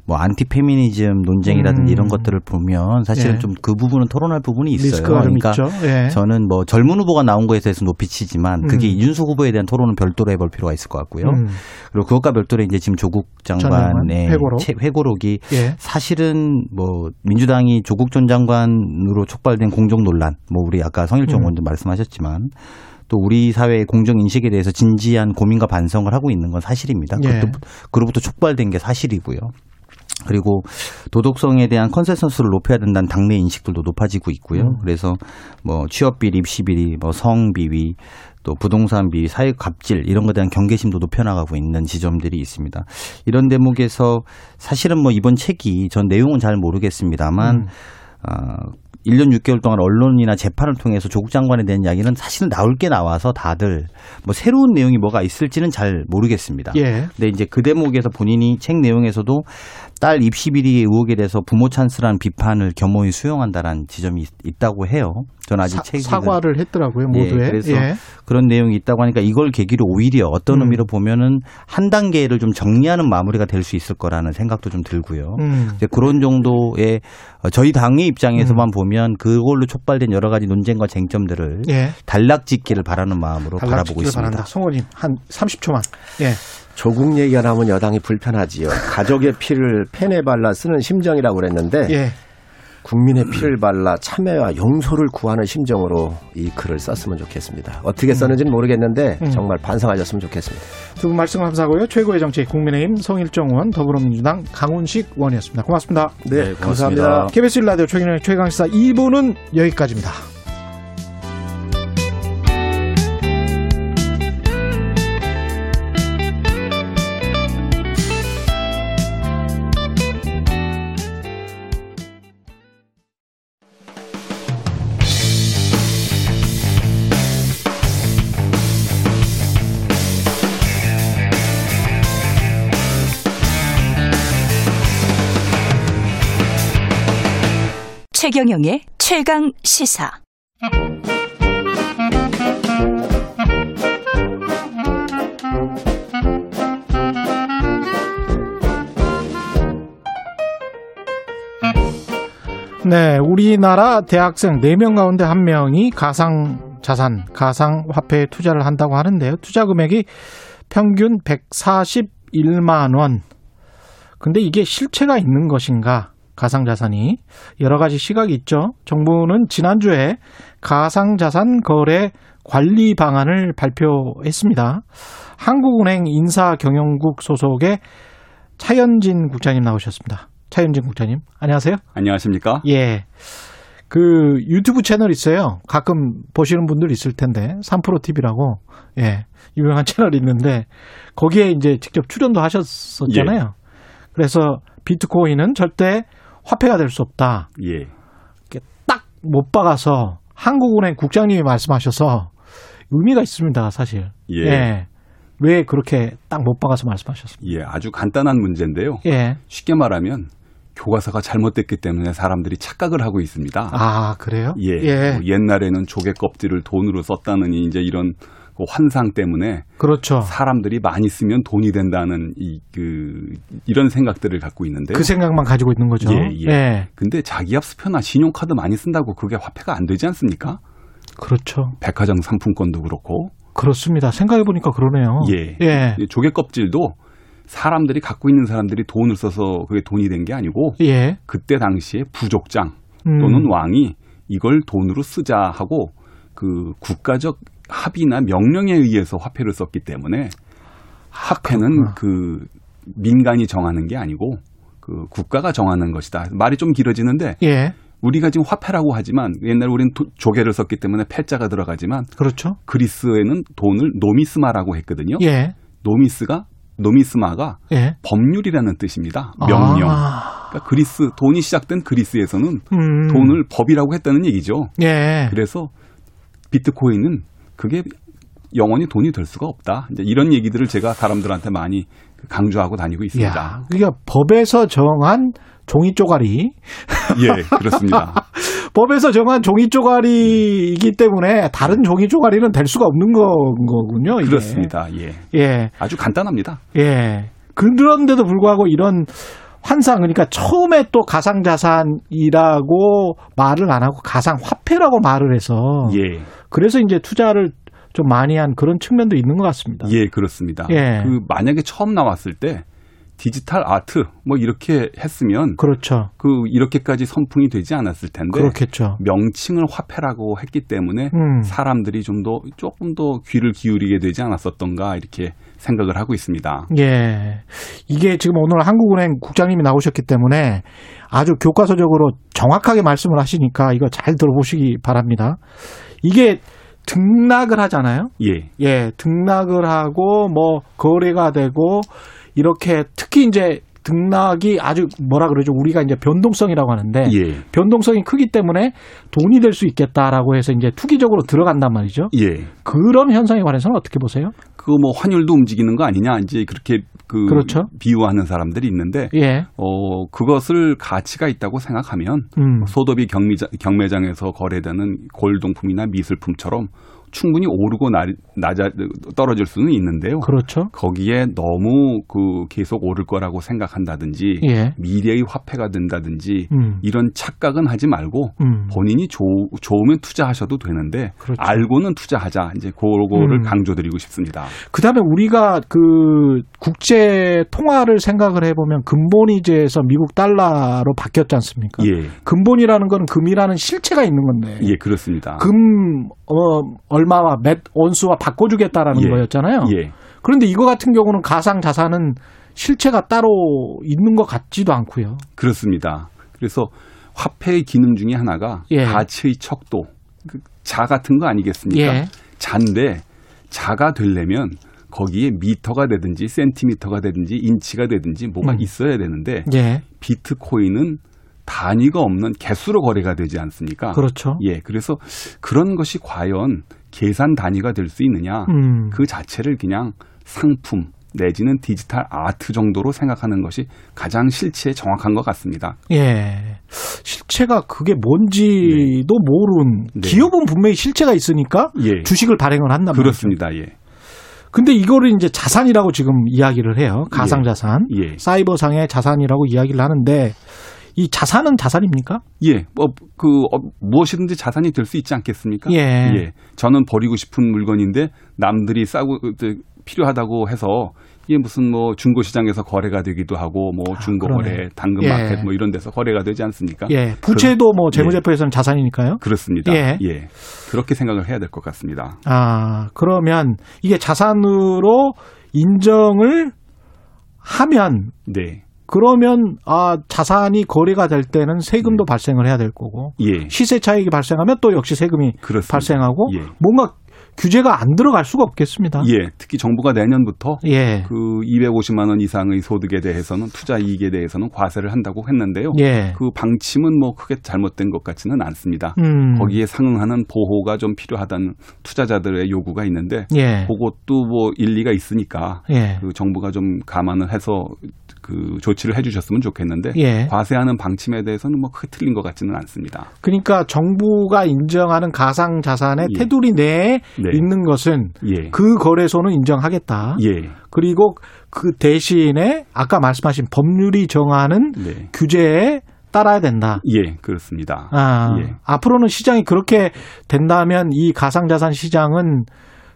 뭐 안티 페미니즘 논쟁이라든지
음.
이런 것들을 보면 사실은
예.
좀그 부분은 토론할 부분이 있어요. 그러니까.
예.
저는 뭐 젊은 후보가 나온 거에 대해서 높이 치지만 그게
음.
이준석 후보에 대한 토론은 별도로 해볼 필요가 있을 것 같고요.
음.
그리고 그것과 별도로 이제 지금 조국
장관,
장관의
회고록.
책- 회고록이
예.
사실은 뭐 민주당이 조국 전 장관으로 촉 발된 공정 논란, 뭐 우리 아까 성일정
음.
의원도 말씀하셨지만 또 우리 사회의 공정 인식에 대해서 진지한 고민과 반성을 하고 있는 건 사실입니다.
예.
그것도 그로부터 촉발된 게 사실이고요. 그리고 도덕성에 대한 consensus를 높여야 된다는 당내 인식들도 높아지고 있고요.
음.
그래서 뭐 취업 비리, 입시 비리, 뭐 성 비위, 또 부동산 비리, 사회 갑질 이런 것에 대한 경계심도 높여나가고 있는 지점들이 있습니다. 이런 대목에서 사실은 뭐 이번 책이 전 내용은 잘 모르겠습니다만
음.
아, 1년 6개월 동안 언론이나 재판을 통해서 조국 장관에 대한 이야기는 사실은 나올 게 나와서 다들 뭐 새로운 내용이 뭐가 있을지는 잘 모르겠습니다.
예.
근데 이제 그 대목에서 본인이 책 내용에서도 딸 입시 비리 의혹에 대해서 부모 찬스라는 비판을 겸허히 수용한다라는 지점이 있, 다고 해요. 저는 아직
사,
책이
사과를 했더라고요
예,
모두에.
그래서
예.
그런 내용이 있다고 하니까 이걸 계기로 오히려 어떤
음.
의미로 보면은 한 단계를 좀 정리하는 마무리가 될 수 있을 거라는 생각도 좀 들고요.
음.
이제 그런 정도의 어, 저희 당의 입장에서만 보면 그걸로 촉발된 여러 가지 논쟁과 쟁점들을
예.
단락짓기를 바라는 마음으로 바라보고 있습니다.
바란다. 성호님 한 30초만. 예.
조국 얘기가 나오면 여당이 불편하지요. 가족의 피를 펜에 발라 쓰는 심정이라고 그랬는데
예.
국민의 피를 발라 참여와 용서를 구하는 심정으로 이 글을 썼으면 좋겠습니다. 어떻게 썼는지는 모르겠는데
음.
정말 반성하셨으면 좋겠습니다.
두 분 말씀 감사하고요. 최고의 정치 국민의힘 성일정 의원 더불어민주당 강훈식 의원이었습니다. 고맙습니다.
네,
고맙습니다.
감사합니다.
KBS 라디오 최경영의 최강시사 2부는 여기까지입니다.
최경영의 최강 시사.
네, 우리나라 대학생 4명 가운데 1명이 가상 자산, 가상 화폐에 투자를 한다고 하는데요. 투자 금액이 평균 141만 원. 근데 이게 실체가 있는 것인가? 가상 자산이 여러 가지 시각이 있죠. 정부는 지난주에 가상 자산 거래 관리 방안을 발표했습니다. 한국은행 인사경영국 소속의 차현진 국장님 나오셨습니다. 차현진 국장님, 안녕하세요.
안녕하십니까?
예. 그 유튜브 채널 있어요. 가끔 보시는 분들 있을 텐데 3프로 TV라고 예 유명한 [LAUGHS] 채널이 있는데 거기에 이제 직접 출연도 하셨었잖아요.
예.
그래서 비트코인은 절대 화폐가 될 수 없다.
예.
딱 못 박아서 한국은행 국장님이 말씀하셔서 의미가 있습니다, 사실.
예.
왜 그렇게 딱 못 박아서 말씀하셨습니까?
예, 아주 간단한 문제인데요.
예.
쉽게 말하면 교과서가 잘못됐기 때문에 사람들이 착각을 하고 있습니다.
아, 그래요?
예.
예.
뭐 옛날에는 조개 껍질을 돈으로 썼다느니 이제 이런 그 환상 때문에
그렇죠.
사람들이 많이 쓰면 돈이 된다는 이 그 이런 생각들을 갖고 있는데
그 생각만 가지고 있는 거죠.
예, 예.
예.
근데 자기압 수표나 신용카드 많이 쓴다고 그게 화폐가 안 되지 않습니까?
그렇죠.
백화점 상품권도 그렇고
그렇습니다. 생각해 보니까 그러네요.
예.
예.
이 조개 껍질도 사람들이 갖고 있는 사람들이 돈을 써서 그게 돈이 된 게 아니고
예.
그때 당시에 부족장
음.
또는 왕이 이걸 돈으로 쓰자 하고 그 국가적 합의나 명령에 의해서 화폐를 썼기 때문에 화폐는
아. 그
민간이 정하는 게 아니고 그 국가가 정하는 것이다. 말이 좀 길어지는데
예.
우리가 지금 화폐라고 하지만 옛날 우리는 도- 조개를 썼기 때문에 패자가 들어가지만
그렇죠.
그리스에는 돈을 노미스마라고 했거든요.
예.
노미스가 노미스마가
예.
법률이라는 뜻입니다. 명령.
아.
그러니까 그리스 돈이 시작된 그리스에서는
음.
돈을 법이라고 했다는 얘기죠.
예.
그래서 비트코인은 그게 영원히 돈이 될 수가 없다. 이제 이런 얘기들을 제가 사람들한테 많이 강조하고 다니고 있습니다.
야, 그러니까 법에서 정한 종이 쪼가리,
예, 그렇습니다. [LAUGHS]
법에서 정한 종이 쪼가리이기 때문에 다른 종이 쪼가리는 될 수가 없는 거, 거군요. 이게.
그렇습니다. 예.
예,
아주 간단합니다.
예. 그런데도 불구하고 이런 환상, 그러니까 처음에 또 가상 자산이라고 말을 안 하고 가상 화폐라고 말을 해서
예.
그래서 이제 투자를 좀 많이 한 그런 측면도 있는 것 같습니다.
예, 그렇습니다.
예.
그 만약에 처음 나왔을 때 디지털 아트 뭐 이렇게 했으면
그렇죠.
그 이렇게까지 선풍이 되지 않았을 텐데
그렇겠죠.
명칭을 화폐라고 했기 때문에
음.
사람들이 좀 더 조금 더 귀를 기울이게 되지 않았었던가 이렇게 생각을 하고 있습니다.
예. 이게 지금 오늘 한국은행 국장님이 나오셨기 때문에 아주 교과서적으로 정확하게 말씀을 하시니까 이거 잘 들어보시기 바랍니다. 이게 등락을 하잖아요.
예.
예, 등락을 하고 뭐 거래가 되고 이렇게 특히 이제 등락이 아주 뭐라 그러죠? 우리가 이제 변동성이라고 하는데
예.
변동성이 크기 때문에 돈이 될 수 있겠다라고 해서 이제 투기적으로 들어간단 말이죠.
예.
그런 현상에 관해서는 어떻게 보세요?
그 뭐 환율도 움직이는 거 아니냐 이제 그렇게 그
그렇죠.
비유하는 사람들이 있는데
예.
어 그것을 가치가 있다고 생각하면
음.
소도비 경매장, 경매장에서 거래되는 골동품이나 미술품처럼 충분히 오르고 나, 낮아 떨어질 수는 있는데요.
그렇죠.
거기에 너무 그 계속 오를 거라고 생각한다든지
예.
미래의 화폐가 된다든지
음.
이런 착각은 하지 말고
음.
본인이 좋, 좋으면 투자하셔도 되는데
그렇죠.
알고는 투자하자 이제 그거를
음.
강조드리고 싶습니다.
그다음에 우리가 그 국제 통화를 생각을 해보면 근본이제에서 미국 달러로 바뀌었지 않습니까?
예,
근본이라는 거는 금이라는 실체가 있는 건데
예 그렇습니다.
금 어, 얼마와 몇 온수와 바꿔주겠다라는
예.
거였잖아요.
예,
그런데 이거 같은 경우는 가상 자산은 실체가 따로 있는 것 같지도 않고요.
그렇습니다. 그래서 화폐의 기능 중에 하나가
예.
가치의 척도, 그자 같은 거 아니겠습니까?
예.
자인데 자가 되려면 거기에 미터가 되든지 센티미터가 되든지 인치가 되든지 뭐가
음.
있어야 되는데
예,
비트코인은 단위가 없는 개수로 거래가 되지 않습니까?
그렇죠.
예, 그래서 그런 것이 과연 계산 단위가 될 수 있느냐?
음,
그 자체를 그냥 상품 내지는 디지털 아트 정도로 생각하는 것이 가장 실체에 정확한 것 같습니다.
예. 실체가 그게 뭔지도 모르는
네.
기업은 분명히 실체가 있으니까
예.
주식을 발행을 한단 말이죠.
그렇습니다. 예.
근데 이거를 이제 자산이라고 지금 이야기를 해요. 가상 자산.
예.
사이버상의 자산이라고 이야기를 하는데 이 자산은 자산입니까?
예, 뭐, 그, 어, 무엇이든지 자산이 될 수 있지 않겠습니까?
예.
저는 버리고 싶은 물건인데 남들이 싸고, 그, 필요하다고 해서 이게 무슨 뭐 중고시장에서 거래가 되기도 하고 뭐 중고거래,
아.
당근마켓
예.
뭐 이런 데서 거래가 되지 않습니까?
예. 부채도 뭐
그럼-
재무제표에서는 자산이니까요.
그렇습니다.
예.
예. 그렇게 생각을 해야 될 것 같습니다.
아, 그러면 이게 자산으로 인정을 하면
네.
그러면 아 자산이 거래가 될 때는 세금도 발생을 해야 될 거고
예.
시세 차익이 발생하면 또 역시 세금이
그렇습니다.
발생하고
예.
뭔가 규제가 안 들어갈 수가 없겠습니다.
예, 특히 정부가 내년부터
예.
그 250만 원 이상의 소득에 대해서는 투자 이익에 대해서는 과세를 한다고 했는데요.
예.
그 방침은 뭐 크게 잘못된 것 같지는 않습니다.
음.
거기에 상응하는 보호가 좀 필요하다는 투자자들의 요구가 있는데
예.
그것도 뭐 일리가 있으니까
예.
그 정부가 좀 감안을 해서 그 조치를 해주셨으면 좋겠는데
예.
과세하는 방침에 대해서는 뭐 크게 틀린 것 같지는 않습니다.
그러니까 정부가 인정하는 가상 자산의
예.
테두리 내에
네.
있는 것은
예.
그 거래소는 인정하겠다.
예.
그리고 그 대신에 아까 말씀하신 법률이 정하는
네.
규제에 따라야 된다.
예, 그렇습니다.
아,
예.
앞으로는 시장이 그렇게 된다면 이 가상자산 시장은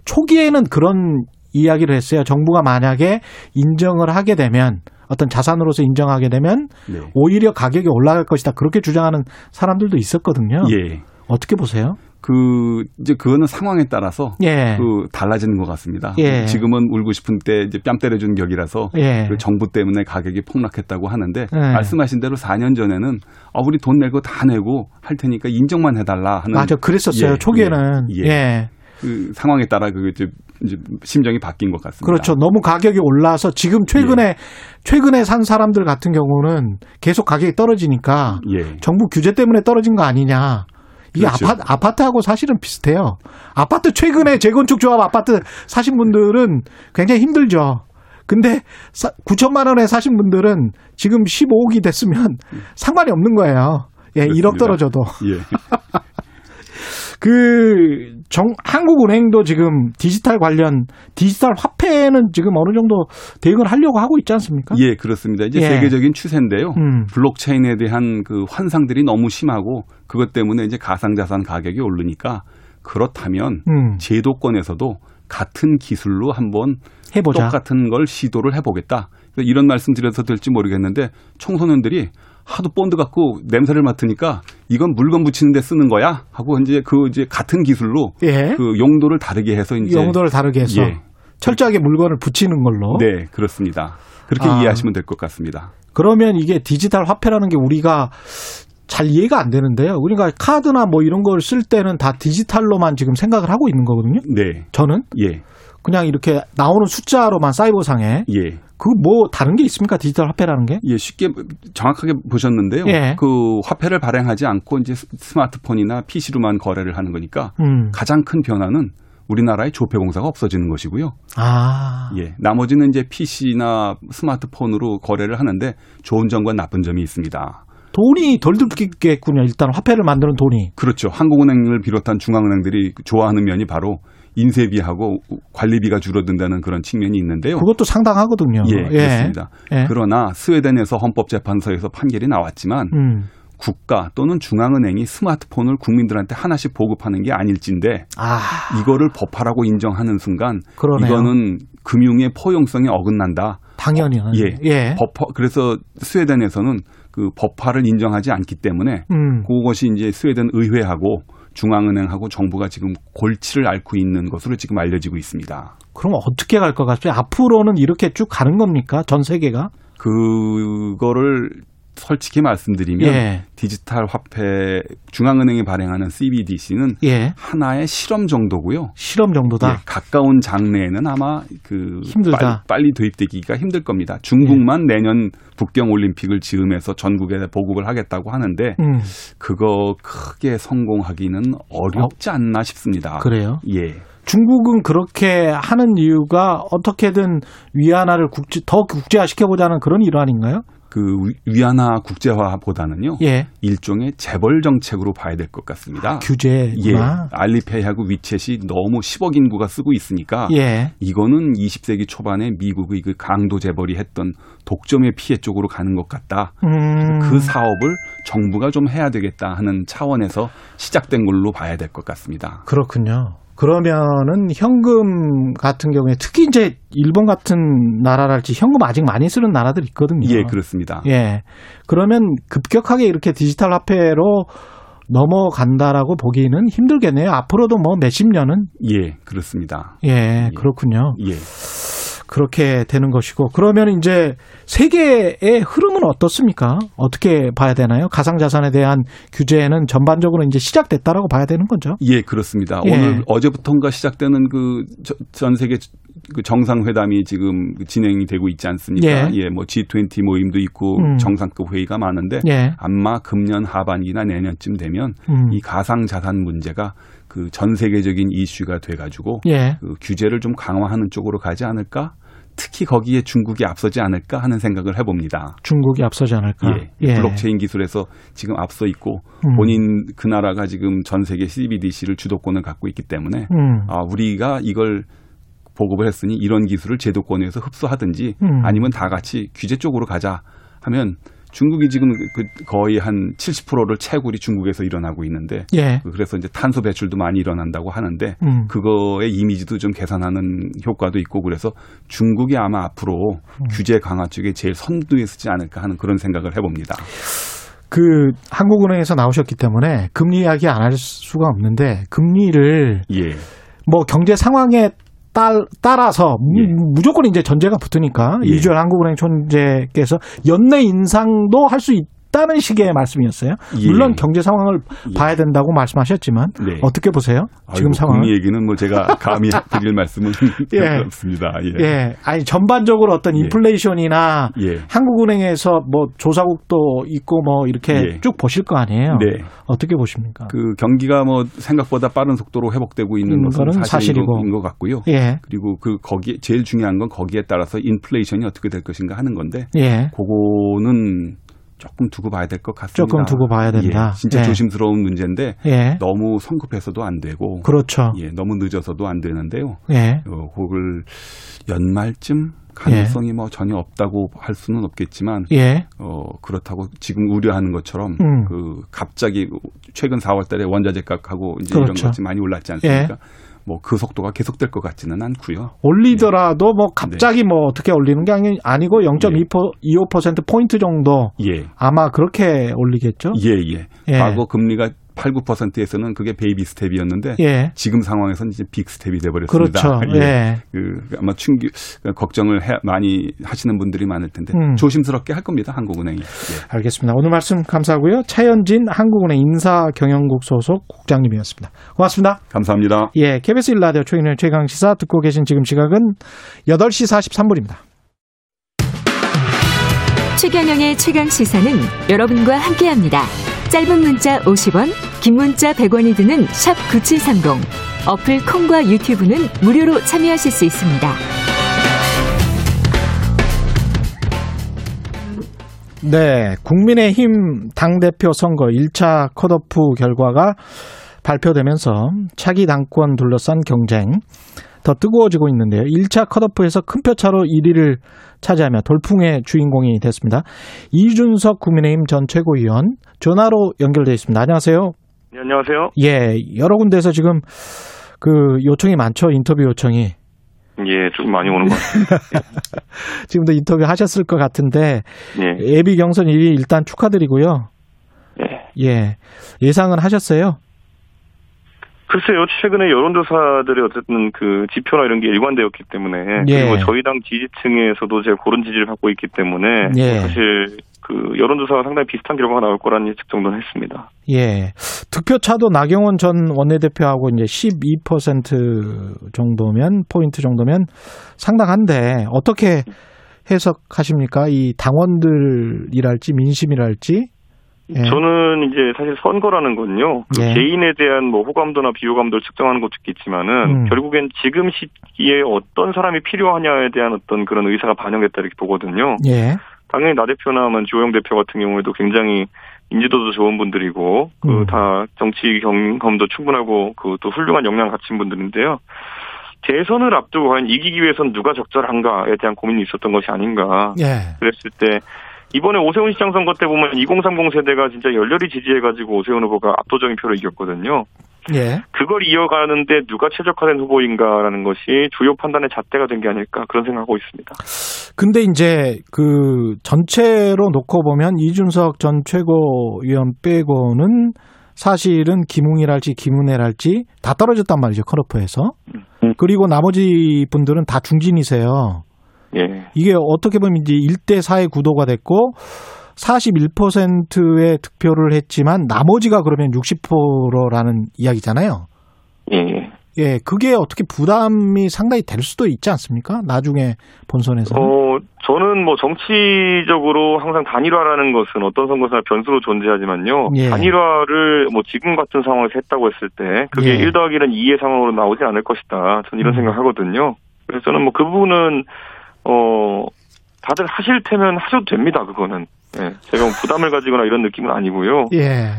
초기에는 그런 이야기를 했어요. 정부가 만약에 인정을 하게 되면 어떤 자산으로서 인정하게 되면
네.
오히려 가격이 올라갈 것이다. 그렇게 주장하는 사람들도 있었거든요.
예.
어떻게 보세요?
그 이제 그거는 상황에 따라서
예.
그 달라지는 것 같습니다.
예.
지금은 울고 싶은 때 이제 뺨 때려준 격이라서
예.
그 정부 때문에 가격이 폭락했다고 하는데
예.
말씀하신 대로 4년 전에는 아 우리 돈 내고 다 내고 할 테니까 인정만 해달라 하는
맞아, 그랬었어요.
예,
초기에는.
예,
예.
예. 그 상황에 따라 그 이제, 심정이 바뀐 것 같습니다.
그렇죠. 너무 가격이 올라서 지금 최근에 최근에 산 사람들 같은 경우는 계속 가격이 떨어지니까
예.
정부 규제 때문에 떨어진 거 아니냐. 이게
그렇죠.
아파트, 아파트하고 사실은 비슷해요. 아파트 최근에 재건축 조합 아파트 사신 분들은 굉장히 힘들죠. 근데 9천만 원에 사신 분들은 지금 15억이 됐으면 상관이 없는 거예요. 예, 1억
그렇습니다.
떨어져도.
예. [LAUGHS]
그, 정, 한국은행도 지금 디지털 관련, 디지털 화폐는 지금 어느 정도 대응을 하려고 하고 있지 않습니까?
예, 그렇습니다. 이제
예.
세계적인 추세인데요.
음.
블록체인에 대한 그 환상들이 너무 심하고 그것 때문에 이제 가상자산 가격이 오르니까 그렇다면
음.
제도권에서도 같은 기술로 한번
해보자.
똑같은 걸 시도를 해보겠다. 이런 말씀 드려도 될지 모르겠는데 청소년들이 하도 본드 갖고 냄새를 맡으니까 이건 물건 붙이는 데 쓰는 거야 하고 이제 그 이제 같은 기술로
예.
그 용도를 다르게 해서 이제
용도를 다르게 해서
예.
철저하게 물건을 붙이는 걸로.
네, 그렇습니다. 그렇게
아.
이해하시면 될 것 같습니다.
그러면 이게 디지털 화폐라는 게 우리가 잘 이해가 안 되는데요. 우리가 카드나 뭐 이런 걸 쓸 때는 다 디지털로만 지금 생각을 하고 있는 거거든요.
네.
저는
예.
그냥 이렇게 나오는 숫자로만 사이버상에
예.
그 뭐 다른 게 있습니까? 디지털 화폐라는 게?
예, 쉽게 정확하게 보셨는데요.
예.
그 화폐를 발행하지 않고 이제 스- 스마트폰이나 PC로만 거래를 하는 거니까
음.
가장 큰 변화는 우리나라의 조폐공사가 없어지는 것이고요.
아.
예. 나머지는 이제 PC나 스마트폰으로 거래를 하는데 좋은 점과 나쁜 점이 있습니다.
돈이 덜 들겠군요. 일단 화폐를 만드는 돈이.
그렇죠. 한국은행을 비롯한 중앙은행들이 좋아하는 면이 바로 인쇄비하고 관리비가 줄어든다는 그런 측면이 있는데요.
그것도 상당하거든요.
예, 그렇습니다.
예.
그러나 스웨덴에서 헌법재판소에서 판결이 나왔지만
음.
국가 또는 중앙은행이 스마트폰을 국민들한테 하나씩 보급하는 게 아닐진데
아,
이거를 법화라고 인정하는 순간
그러네요.
이거는 금융의 포용성에 어긋난다.
당연히.
예.
예.
법화 그래서 스웨덴에서는 그 법화를 인정하지 않기 때문에
음.
그것이 이제 스웨덴 의회하고 중앙은행하고 정부가 지금 골치를 앓고 있는 것으로 지금 알려지고 있습니다.
그럼 어떻게 갈 것 같아요? 앞으로는 이렇게 쭉 가는 겁니까? 전 세계가?
그거를 솔직히 말씀드리면
예.
디지털 화폐 중앙은행이 발행하는 CBDC는
예.
하나의 실험 정도고요.
실험 정도다.
예, 가까운 장래에는 아마 그
힘들다.
빨리, 빨리 도입되기가 힘들 겁니다. 중국만 내년 북경 올림픽을 즈음해서 전국에 보급을 하겠다고 하는데
음.
그거 크게 성공하기는 어렵지 않나 싶습니다.
그래요?
예.
중국은 그렇게 하는 이유가 어떻게든 위안화를 국제, 더 국제화 시켜보자는 그런 일환인가요?
그 위- 위안화 국제화보다는요.
예.
일종의 재벌 정책으로 봐야 될 것 같습니다. 예.
규제구나.
알리페이하고 위챗이 너무 10억 인구가 쓰고 있으니까
예.
이거는 20세기 초반에 미국의 그 강도 재벌이 했던 독점의 피해 쪽으로 가는 것 같다.
음.
그 사업을 정부가 좀 해야 되겠다 하는 차원에서 시작된 걸로 봐야 될 것 같습니다.
그렇군요. 그러면은 현금 같은 경우에 특히 이제 일본 같은 나라랄지 현금 아직 많이 쓰는 나라들 있거든요.
예, 그렇습니다.
예. 그러면 급격하게 이렇게 디지털 화폐로 넘어간다라고 보기는 힘들겠네요. 앞으로도 뭐 몇십 년은
예, 그렇습니다.
예, 그렇군요.
예.
그렇게 되는 것이고 그러면 이제 세계의 흐름은 어떻습니까? 어떻게 봐야 되나요? 가상 자산에 대한 규제는 전반적으로 이제 시작됐다라고 봐야 되는 거죠.
예, 그렇습니다.
예.
오늘 어제부터인가 시작되는 그 전 세계 그 정상회담이 지금 진행이 되고 있지 않습니까?
예.
뭐 G20 모임도 있고
음.
정상급 회의가 많은데
예.
아마 금년 하반기나 내년쯤 되면
음.
이 가상 자산 문제가 그 전 세계적인 이슈가 돼 가지고
예.
그 규제를 좀 강화하는 쪽으로 가지 않을까? 특히 거기에 중국이 앞서지 않을까 하는 생각을 해봅니다.
중국이 앞서지 않을까?
예. 블록체인 기술에서 지금 앞서 있고
음.
본인 그 나라가 지금 전 세계 CBDC를 주도권을 갖고 있기 때문에
음.
아 우리가 이걸 보급을 했으니 이런 기술을 제도권에서 흡수하든지
음.
아니면 다 같이 규제 쪽으로 가자 하면 중국이 지금 그 거의 한 70%를 채굴이 중국에서 일어나고 있는데
예.
그래서 이제 탄소 배출도 많이 일어난다고 하는데
음.
그거의 이미지도 좀 개선하는 효과도 있고 그래서 중국이 아마 앞으로
음.
규제 강화 쪽에 제일 선두에 서지 않을까 하는 그런 생각을 해봅니다.
그 한국은행에서 나오셨기 때문에 금리 이야기 안 할 수가 없는데 금리를
예.
뭐 경제 상황에 딸, 따라서 무, 무조건 이제 전제가 붙으니까
예.
이주열 한국은행 총재께서 연내 인상도 할 수 있다는 식의 말씀이었어요.
예.
물론 경제 상황을 봐야 된다고 말씀하셨지만
네.
어떻게 보세요? 지금 상황.
금리 얘기는 뭐 제가 감히 [LAUGHS] 드릴 말씀은
예.
없습니다. 예.
예. 아니 전반적으로 어떤
예.
인플레이션이나
예.
한국은행에서 뭐 조사국도 있고 뭐 이렇게
예.
쭉 보실 거 아니에요.
네.
어떻게 보십니까?
그 경기가 뭐 생각보다 빠른 속도로 회복되고 있는
음,
것은
그거는
사실인
사실이고.
것- 것 같고요.
예.
그리고 그 거기에 제일 중요한 건 거기에 따라서 인플레이션이 어떻게 될 것인가 하는 건데
예.
그거는 조금 두고 봐야 될 것 같습니다.
조금 두고 봐야 된다.
예, 진짜
예.
조심스러운 문제인데
예.
너무 성급해서도 안 되고
그렇죠.
예, 너무 늦어서도 안 되는데요.
예.
어, 그걸 연말쯤 가능성이 뭐 전혀 없다고 할 수는 없겠지만
예.
어 그렇다고 지금 우려하는 것처럼
음.
그 갑자기 최근 4월 달에 원자재 가격하고 이제
그렇죠.
이런 것이 많이 올랐지 않습니까? 뭐 그 속도가 계속될 것 같지는 않고요.
올리더라도 뭐
네.
갑자기 뭐 어떻게 올리는 게 아니, 아니고 0.25% 포인트 정도
예.
아마 그렇게 올리겠죠.
예, 예.
예.
과거 금리가 8, 9%에서는 그게 baby step이었는데
예.
지금 상황에서는 이제 big step이 돼 버렸습니다.
그렇죠. [LAUGHS] 예.
그 아마 충기 걱정을 해, 많이 하시는 분들이 많을 텐데
음.
조심스럽게 할 겁니다. 한국은행이. 예.
알겠습니다. 오늘 말씀 감사하고요. 차현진 한국은행 인사경영국 소속 국장님이었습니다. 고맙습니다.
감사합니다.
예, KBS 1라디오 최인의 최강 시사 듣고 계신 지금 시각은 8시 43분입니다.
최경영의 최강 시사는 여러분과 함께합니다. 짧은 문자 50원, 긴 문자 100원이 드는 샵 9730. 어플 콩과 유튜브는 무료로 참여하실 수 있습니다.
네, 국민의힘 당대표 선거 1차 컷오프 결과가 발표되면서 차기 당권 둘러싼 경쟁 더 뜨거워지고 있는데요. 1차 컷오프에서 큰 표차로 1위를 차지하며 돌풍의 주인공이 됐습니다. 이준석 국민의힘 전 최고위원 전화로 연결돼 있습니다. 안녕하세요.
네, 안녕하세요.
예, 여러 군데에서 지금 그 요청이 많죠. 인터뷰 요청이.
예, 좀 많이 오는 것 같습니다. [LAUGHS]
지금도 인터뷰 하셨을 것 같은데
예.
예비 경선 1위 일단 축하드리고요.
예.
예. 예상은 하셨어요?
글쎄요, 최근에 여론조사들의 어쨌든 그 지표나 이런 게 일관되었기 때문에
예.
그리고 저희 당 지지층에서도 제가 그런 지지를 받고 있기 때문에
예.
사실 그 여론조사가 상당히 비슷한 결과가 나올 거라는 예측 정도는 했습니다.
예. 득표차도 나경원 전 원내대표하고 이제 12% 정도면 포인트 정도면 상당한데 어떻게 해석하십니까? 이 당원들이랄지 민심이랄지 예.
저는 이제 사실 선거라는 건요. 그
예.
개인에 대한 뭐 호감도나 비호감도를 측정하는 것도 있겠지만은
음.
결국엔 지금 시기에 어떤 사람이 필요하냐에 대한 어떤 그런 의사가 반영됐다 이렇게 보거든요.
예.
당연히 나 대표나 뭐 주호영 대표 같은 경우에도 굉장히 인지도도 좋은 분들이고
음.
그다 정치 경험도 충분하고 그 또 훌륭한 역량 갖춘 분들인데요. 대선을 앞두고 과연 이기기 위해선 누가 적절한가에 대한 고민이 있었던 것이 아닌가.
예.
그랬을 때 이번에 오세훈 시장 선거 때 보면 2030 세대가 진짜 열렬히 지지해가지고 오세훈 후보가 압도적인 표로 이겼거든요.
예.
그걸 이어가는데 누가 최적화된 후보인가라는 것이 주요 판단의 잣대가 된 게 아닐까 그런 생각하고 있습니다.
근데 이제 그 전체로 놓고 보면 이준석 전 최고위원 빼고는 사실은 김웅이랄지 김은혜랄지 다 떨어졌단 말이죠 커러프에서. 그리고 나머지 분들은 다 중진이세요.
예.
이게 어떻게 보면 이제 1대 4의 구도가 됐고 41%의 득표를 했지만 나머지가 그러면 60%라는 이야기잖아요.
예, 예.
예, 그게 어떻게 부담이 상당히 될 수도 있지 않습니까? 나중에 본선에서.
어, 저는 뭐 정치적으로 항상 단일화라는 것은 어떤 선거나 변수로 존재하지만요.
예.
단일화를 뭐 지금 같은 상황에서 했다고 했을 때 그게
예.
1 더하기는 2의 상황으로 나오지 않을 것이다. 저는 이런
음.
생각하거든요. 그래서 저는 뭐 그 부분은 어 다들 하실 테면 하셔도 됩니다. 그거는. 예. 제가 뭐 부담을 가지거나 이런 느낌은 아니고요.
예.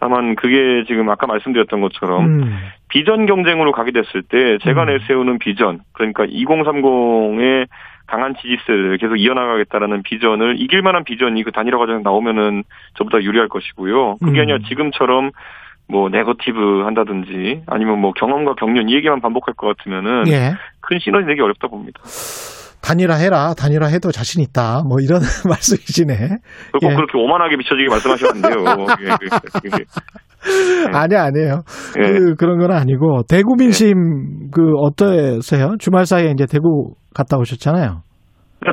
다만 그게 지금 아까 말씀드렸던 것처럼
음.
비전 경쟁으로 가게 됐을 때 제가 내세우는 비전 그러니까 2030의 강한 지지세를 계속 이어나가겠다라는 비전을 이길 만한 비전이 그 단일화 과정에 나오면은 저보다 유리할 것이고요. 그게
음.
아니라 지금처럼 뭐 네거티브 한다든지 아니면 뭐 경험과 경륜 이 얘기만 반복할 것 같으면은
예.
큰 시너지 내기 어렵다 봅니다.
단일화 해라. 단일화 해도 자신 있다. 뭐 이런 [LAUGHS] 말씀이시네.
꼭
예.
그렇게 오만하게 비춰지게 말씀하시면 안 돼요. 예, 예, 예.
아니 아니에요.
예.
그 그런 건 아니고 대구 민심 그 어떠세요? 주말 사이에 이제 대구 갔다 오셨잖아요.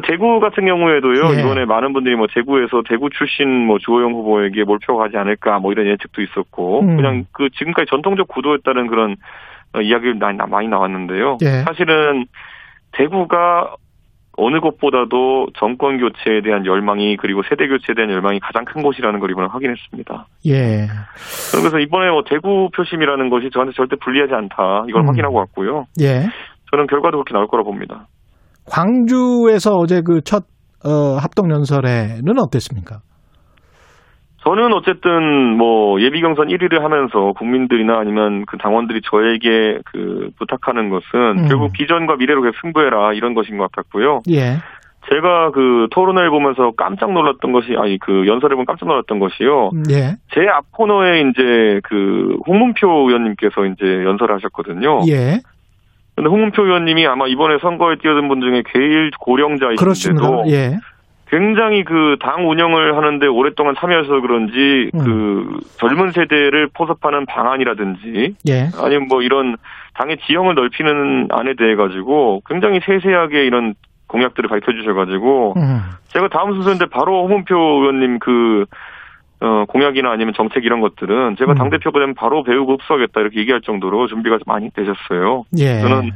대구 같은 경우에도요
예.
이번에 많은 분들이 뭐 대구에서 대구 출신 뭐 주호영 후보에게 몰표가 가지 않을까 뭐 이런 예측도 있었고
음.
그냥 그 지금까지 전통적 구도에 따른 그런 어, 이야기를 많이, 나- 나왔는데요.
예.
사실은 대구가 어느 곳보다도 정권 교체에 대한 열망이 그리고 세대 교체에 대한 열망이 가장 큰 곳이라는 걸 이번에 확인했습니다.
예.
그래서 이번에 뭐 대구 표심이라는 것이 저한테 절대 불리하지 않다 이걸
음.
확인하고 왔고요.
예.
저는 결과도 그렇게 나올 거라 봅니다.
광주에서 어제 그첫 어, 합동 연설회는 어땠습니까?
저는 어쨌든 뭐 예비 경선 1위를 하면서 국민들이나 아니면 그 당원들이 저에게 그 부탁하는 것은
음.
결국 비전과 미래로 계속 승부해라 이런 것인 것 같았고요.
예.
제가 그 토론회를 보면서 깜짝 놀랐던 것이 아니 그 연설을 보면 깜짝 놀랐던 것이요.
예.
제 앞 코너에 이제 그 홍문표 의원님께서 이제 연설을 하셨거든요.
예.
근데 홍문표 의원님이 아마 이번에 선거에 뛰어든 분 중에 제일 고령자이신데도
그렇습니다. 예.
굉장히 그 당 운영을 하는데 오랫동안 참여해서 그런지
음.
그 젊은 세대를 포섭하는 방안이라든지
예.
아니면 뭐 이런 당의 지형을 넓히는 안에 대해 가지고 굉장히 세세하게 이런 공약들을 밝혀주셔가지고
음.
제가 다음 순서인데 바로 홍문표 의원님 그 어, 공약이나 아니면 정책 이런 것들은 제가
음.
당대표가 되면 바로 배우고 흡수하겠다 이렇게 얘기할 정도로 준비가 많이 되셨어요.
예.
저는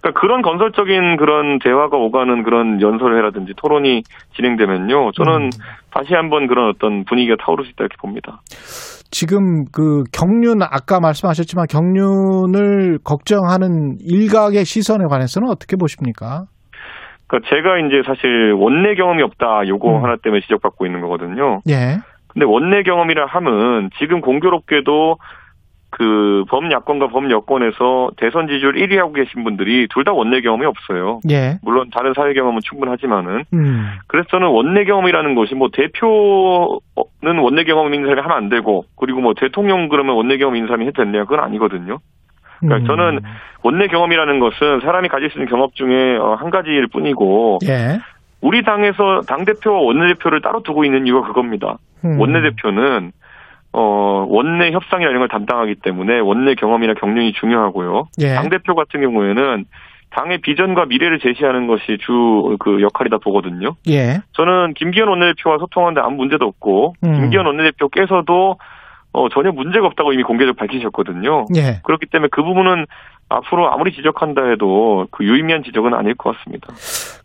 그러니까 그런 건설적인 그런 대화가 오가는 그런 연설회라든지 토론이 진행되면요. 저는
음.
다시 한번 그런 어떤 분위기가 타오를 수 있다 이렇게 봅니다.
지금 그 경륜 아까 말씀하셨지만 경륜을 걱정하는 일각의 시선에 관해서는 어떻게 보십니까?
그러니까 제가 이제 사실 원내 경험이 없다 요거
음.
하나 때문에 지적받고 있는 거거든요.
예.
근데 원내 경험이라 함은 지금 공교롭게도 그 범야권과 범여권에서 대선 지지율 1위 하고 계신 분들이 둘 다 원내 경험이 없어요.
예.
물론 다른 사회 경험은 충분하지만은
음.
그래서 저는 원내 경험이라는 것이 뭐 대표는 원내 경험 있는 사람이 하면 안 되고 그리고 뭐 대통령 그러면 원내 경험 있는 사람이 해도 됐냐 그건 아니거든요. 그러니까
음.
저는 원내 경험이라는 것은 사람이 가질 수 있는 경험 중에 어, 한 가지일 뿐이고
예.
우리 당에서 당 대표와 원내 대표를 따로 두고 있는 이유가 그겁니다.
음.
원내 대표는 어, 원내 협상이나 이런 걸 담당하기 때문에 원내 경험이나 경륜이 중요하고요.
예.
당대표 같은 경우에는 당의 비전과 미래를 제시하는 것이 주 그 역할이다 보거든요.
예.
저는 김기현 원내대표와 소통하는데 아무 문제도 없고
음.
김기현 원내대표께서도 어, 전혀 문제가 없다고 이미 공개적으로 밝히셨거든요.
예.
그렇기 때문에 그 부분은 앞으로 아무리 지적한다 해도 그 유의미한 지적은 아닐 것 같습니다.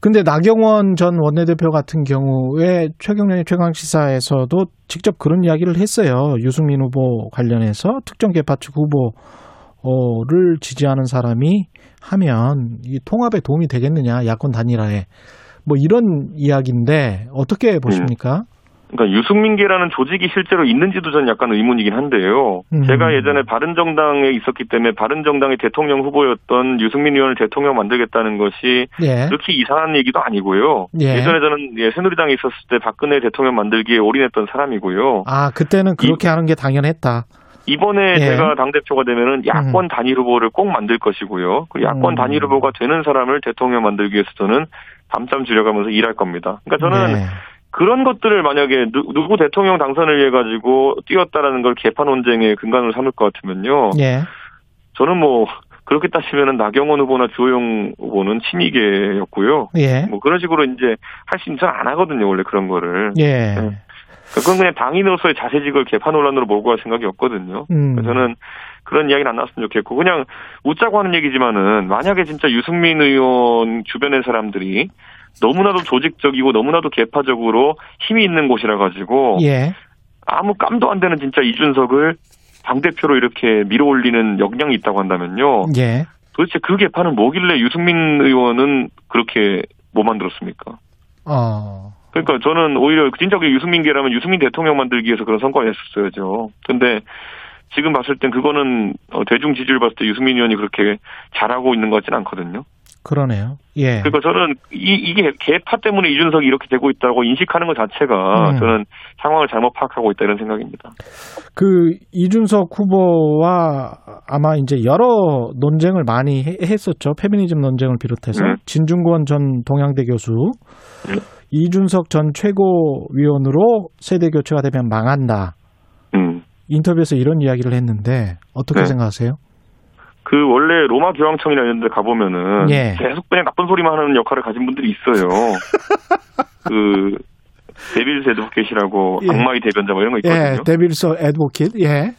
근데 나경원 전 원내대표 같은 경우에 최경련의 최강 시사에서도 직접 그런 이야기를 했어요. 유승민 후보 관련해서 특정 개파 측 후보를 지지하는 사람이 하면 이 통합에 도움이 되겠느냐 야권 단일화에 뭐 이런 이야기인데 어떻게 보십니까?
그러니까 유승민계라는 조직이 실제로 있는지도 전 약간 의문이긴 한데요.
음.
제가 예전에 바른정당에 있었기 때문에 바른정당의 대통령 후보였던 유승민 의원을 대통령 만들겠다는 것이
예.
그렇게 이상한 얘기도 아니고요.
예.
전에 저는 예, 새누리당에 있었을 때 박근혜 대통령 만들기에 올인했던 사람이고요.
아 그때는 그렇게 하는 게 당연했다.
이번에
예.
제가 당대표가 되면은 야권 단일 후보를 꼭 만들 것이고요. 그 야권
음.
단일 후보가 되는 사람을 대통령 만들기 위해서 저는 밤잠 줄여가면서 일할 겁니다. 그러니까 저는
네.
그런 것들을 만약에 누, 누구 대통령 당선을 위해 가지고 뛰었다라는 걸 개판 논쟁의 근간으로 삼을 것 같으면요.
예.
저는 뭐 그렇게 따지면은 나경원 후보나 주호영 후보는 친이계였고요.
예.
뭐 그런 식으로 이제 할 수 있는 안 하거든요. 원래 그런 거를.
예.
그건 그냥 당인으로서의 자세직을 개판 논란으로 몰고 갈 생각이 없거든요.
음.
그래서 저는 그런 이야기는 안 나왔으면 좋겠고 그냥 웃자고 하는 얘기지만은 만약에 진짜 유승민 의원 주변의 사람들이 너무나도 조직적이고 너무나도 개파적으로 힘이 있는 곳이라 가지고
예.
아무 깜도 안 되는 진짜 이준석을 당 대표로 이렇게 밀어올리는 역량이 있다고 한다면요.
예.
도대체 그 개파는 뭐길래 유승민 의원은 그렇게 못 만들었습니까?
어.
그러니까 저는 오히려 진짜 그 유승민계라면 유승민 대통령 만들기 위해서 그런 성과를 냈었어야죠. 근데 지금 봤을 땐 그거는 어, 대중 지지를 봤을 때 유승민 의원이 그렇게 잘하고 있는 것 같지는 않거든요.
그러네요. 예.
그러니까 저는 이, 이게 개파 때문에 이준석이 이렇게 되고 있다고 인식하는 것 자체가
음.
저는 상황을 잘못 파악하고 있다 이런 생각입니다.
그 이준석 후보와 아마 이제 여러 논쟁을 많이 해- 했었죠. 페미니즘 논쟁을 비롯해서
네.
진중권 전 동양대 교수,
네.
이준석 전 최고위원으로 세대 교체가 되면 망한다.
음.
인터뷰에서 이런 이야기를 했는데 어떻게
네.
생각하세요?
그 원래 로마 교황청이나 이런 데 가보면은
예.
계속 그냥 나쁜 소리만 하는 역할을 가진 분들이 있어요. [LAUGHS] 그 데빌스 에드보켓이라고
예.
악마의 대변자 뭐 이런 거
예,
있거든요.
데빌서 애드보킷. 예.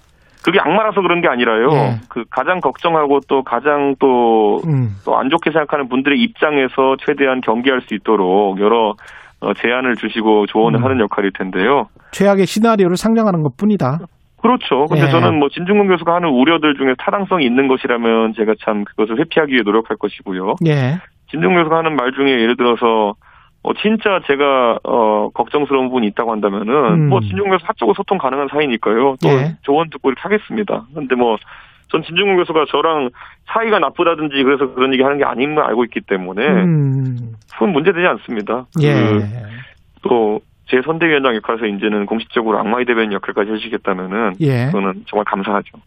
그게 악마라서 그런 게 아니라요.
예.
그 가장 걱정하고 또 가장 또
음.
또안 좋게 생각하는 분들의 입장에서 최대한 경계할 수 있도록 여러 어, 제안을 주시고 조언을
음.
하는 역할일 텐데요.
최악의 시나리오를 상정하는 것 뿐이다.
그렇죠. 근데
예.
저는 뭐 진중권 교수가 하는 우려들 중에 타당성이 있는 것이라면 제가 참 그것을 회피하기 위해 노력할 것이고요.
예.
진중권 교수가 하는 말 중에 예를 들어서 어, 진짜 제가 어, 걱정스러운 부분이 있다고 한다면은
음.
뭐 진중권 교수 사적으로 소통 가능한 사이니까요. 또
예.
조언 듣고 이렇게 하겠습니다. 근데 뭐 전 진중권 교수가 저랑 사이가 나쁘다든지 그래서 그런 얘기 하는 게 아닌 걸 알고 있기 때문에
음.
그건 문제되지 않습니다.
예.
그, 또, 제 선대위원장 역할에서 이제는 공식적으로 악마의 대변인 역할까지 해주시겠다면은,
예.
그거는 정말 감사하죠.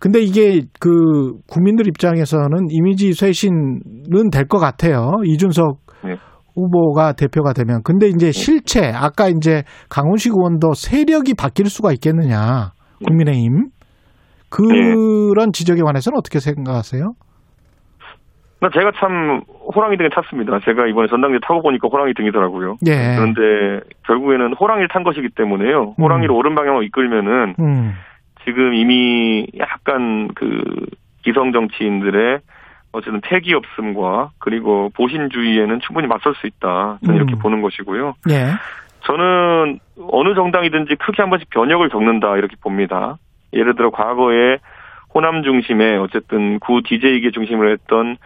근데 이게 그 국민들 입장에서는 이미지 쇄신은 될 것 같아요. 이준석
네.
후보가 대표가 되면. 근데 이제 실체, 아까 이제 강훈식 의원도 세력이 바뀔 수가 있겠느냐. 국민의힘. 그런 지적에 관해서는 어떻게 생각하세요?
나 제가 참 호랑이 등에 탔습니다. 제가 이번에 전당대 타고 보니까 호랑이 등이더라고요.
예.
그런데 결국에는 호랑이를 탄 것이기 때문에요. 호랑이를 옳은 방향으로 이끌면은
음.
지금 이미 약간 그 기성 정치인들의 어쨌든 패기 없음과 그리고 보신주의에는 충분히 맞설 수 있다. 저는 이렇게
음.
보는 것이고요.
예.
저는 어느 정당이든지 크게 한 번씩 변혁을 겪는다 이렇게 봅니다. 예를 들어 과거에 호남 중심의 어쨌든 구 DJ계 중심으로 했던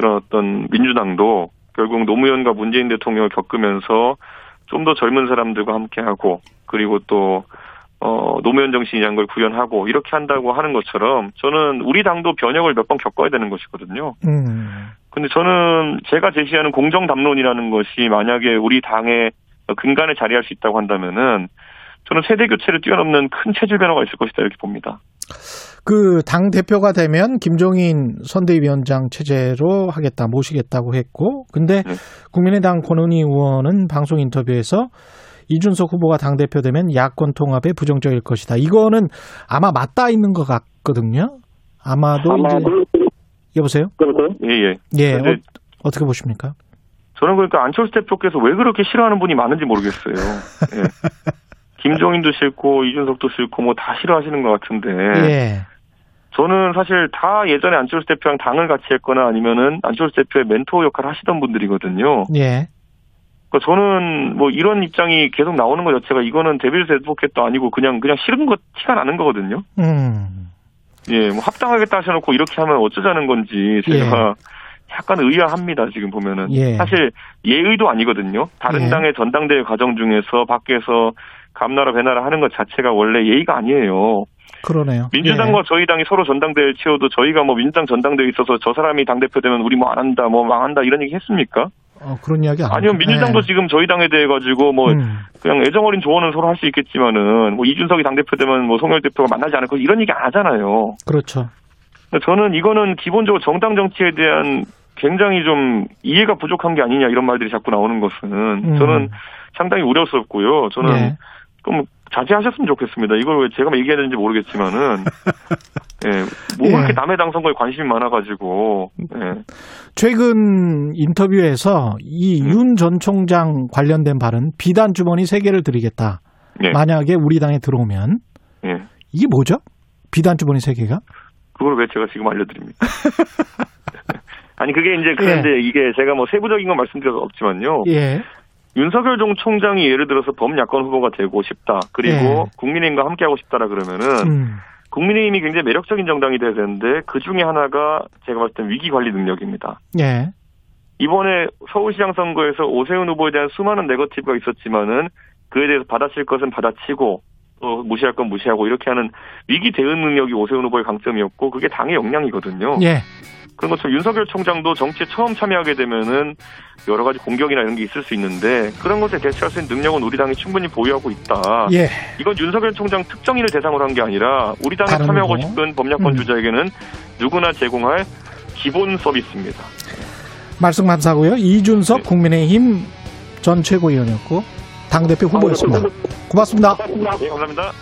그런 어떤 민주당도 결국 노무현과 문재인 대통령을 겪으면서 좀 더 젊은 사람들과 함께하고 그리고 또 어, 노무현 정신이라는 걸 구현하고 이렇게 한다고 하는 것처럼 저는 우리 당도 변혁을 몇 번 겪어야 되는 것이거든요.
음.
근데 저는 제가 제시하는 공정 담론이라는 것이 만약에 우리 당의 근간에 자리할 수 있다고 한다면은 저는 세대 교체를 뛰어넘는 큰 체질 변화가 있을 것이다 이렇게 봅니다.
그 당 대표가 되면 김종인 선대위원장 체제로 하겠다 모시겠다고 했고 근데
네.
국민의당 권은희 의원은 방송 인터뷰에서 이준석 후보가 당 대표 되면 야권 통합에 부정적일 것이다. 이거는 아마 맞닿아 있는 것 같거든요. 아마도 이제 여보세요?
예, 예.
예.
근데
어, 어떻게 보십니까?
저는 그러니까 안철수 대표께서 왜 그렇게 싫어하는 분이 많은지 모르겠어요. 예. [LAUGHS] 김종인도 싫고 이준석도 싫고 뭐 다 싫어하시는 것 같은데
예.
저는 사실 다 예전에 안철수 대표랑 당을 같이 했거나 아니면은 안철수 대표의 멘토 역할 을 하시던 분들이거든요.
예.
그러니까 저는 뭐 이런 입장이 계속 나오는 것 자체가 이거는 데빌스 애드보켓도 아니고 그냥 그냥 싫은 것 티가 나는 거거든요.
음.
예, 뭐 합당하겠다 하셔놓고 이렇게 하면 어쩌자는 건지 제가 약간 의아합니다 지금 보면은
예.
사실 예의도 아니거든요. 다른
예.
당의 전당대회 과정 중에서 밖에서 감나라 배나라 하는 것 자체가 원래 예의가 아니에요.
그러네요.
민주당과 저희 당이 서로 전당대회를 치워도 저희가 뭐 민주당 전당대회 있어서 저 사람이 당대표 되면 우리 뭐 안 한다, 뭐 망한다 이런 얘기 했습니까?
어, 그런 이야기 안
아니면
하죠.
민주당도
예.
지금 저희 당에 대해 가지고 뭐
음.
그냥 애정어린 조언은 서로 할 수 있겠지만은 뭐 이준석이 당대표 되면 뭐 송열 대표가 만나지 않을 거 이런 얘기 안 하잖아요.
그렇죠.
근데 저는 이거는 기본적으로 정당 정치에 대한 굉장히 좀 이해가 부족한 게 아니냐 이런 말들이 자꾸 나오는 것은
음.
저는 상당히 우려스럽고요. 저는
예.
좀 자제하셨으면 좋겠습니다. 이걸 왜 제가 얘기해야 되는지 모르겠지만은 [LAUGHS] 예, 뭐
예.
그렇게 남의 당 선거에 관심이 많아가지고 예.
최근 인터뷰에서 이
음.
윤전 총장 관련된 발언 비단 주머니 세 개를 드리겠다.
예.
만약에 우리 당에 들어오면
예.
이게 뭐죠? 비단 주머니 세 개가?
그걸 왜 제가 지금 알려드립니까? [LAUGHS] 아니 그게 이제 그런데 이게 제가 뭐 세부적인 건 말씀드려서 없지만요.
예.
윤석열 종 총장이 예를 들어서 범야권 후보가 되고 싶다. 그리고
예.
국민의힘과 함께하고 싶다라 그러면은
음.
국민의힘이 굉장히 매력적인 정당이 돼야 되는데 그 중에 하나가 제가 봤을 땐 위기 관리 능력입니다.
예.
이번에 서울시장 선거에서 오세훈 후보에 대한 수많은 네거티브가 있었지만은 그에 대해서 받아칠 것은 받아치고 또 무시할 건 무시하고 이렇게 하는 위기 대응 능력이 오세훈 후보의 강점이었고 그게 당의 역량이거든요.
예.
그런 것처럼 윤석열 총장도 정치에 처음 참여하게 되면은 여러 가지 공격이나 이런 게 있을 수 있는데 그런 것에 대처할 수 있는 능력은 우리 당이 충분히 보유하고 있다.
예.
이건 윤석열 총장 특정인을 대상으로 한 게 아니라 우리 당에 참여하고
후보.
싶은 법약권
음.
주자에게는 누구나 제공할 기본 서비스입니다.
말씀 감사하고요. 이준석 국민의힘 전 최고위원이었고 당대표 후보였습니다. 고맙습니다.
네, 감사합니다.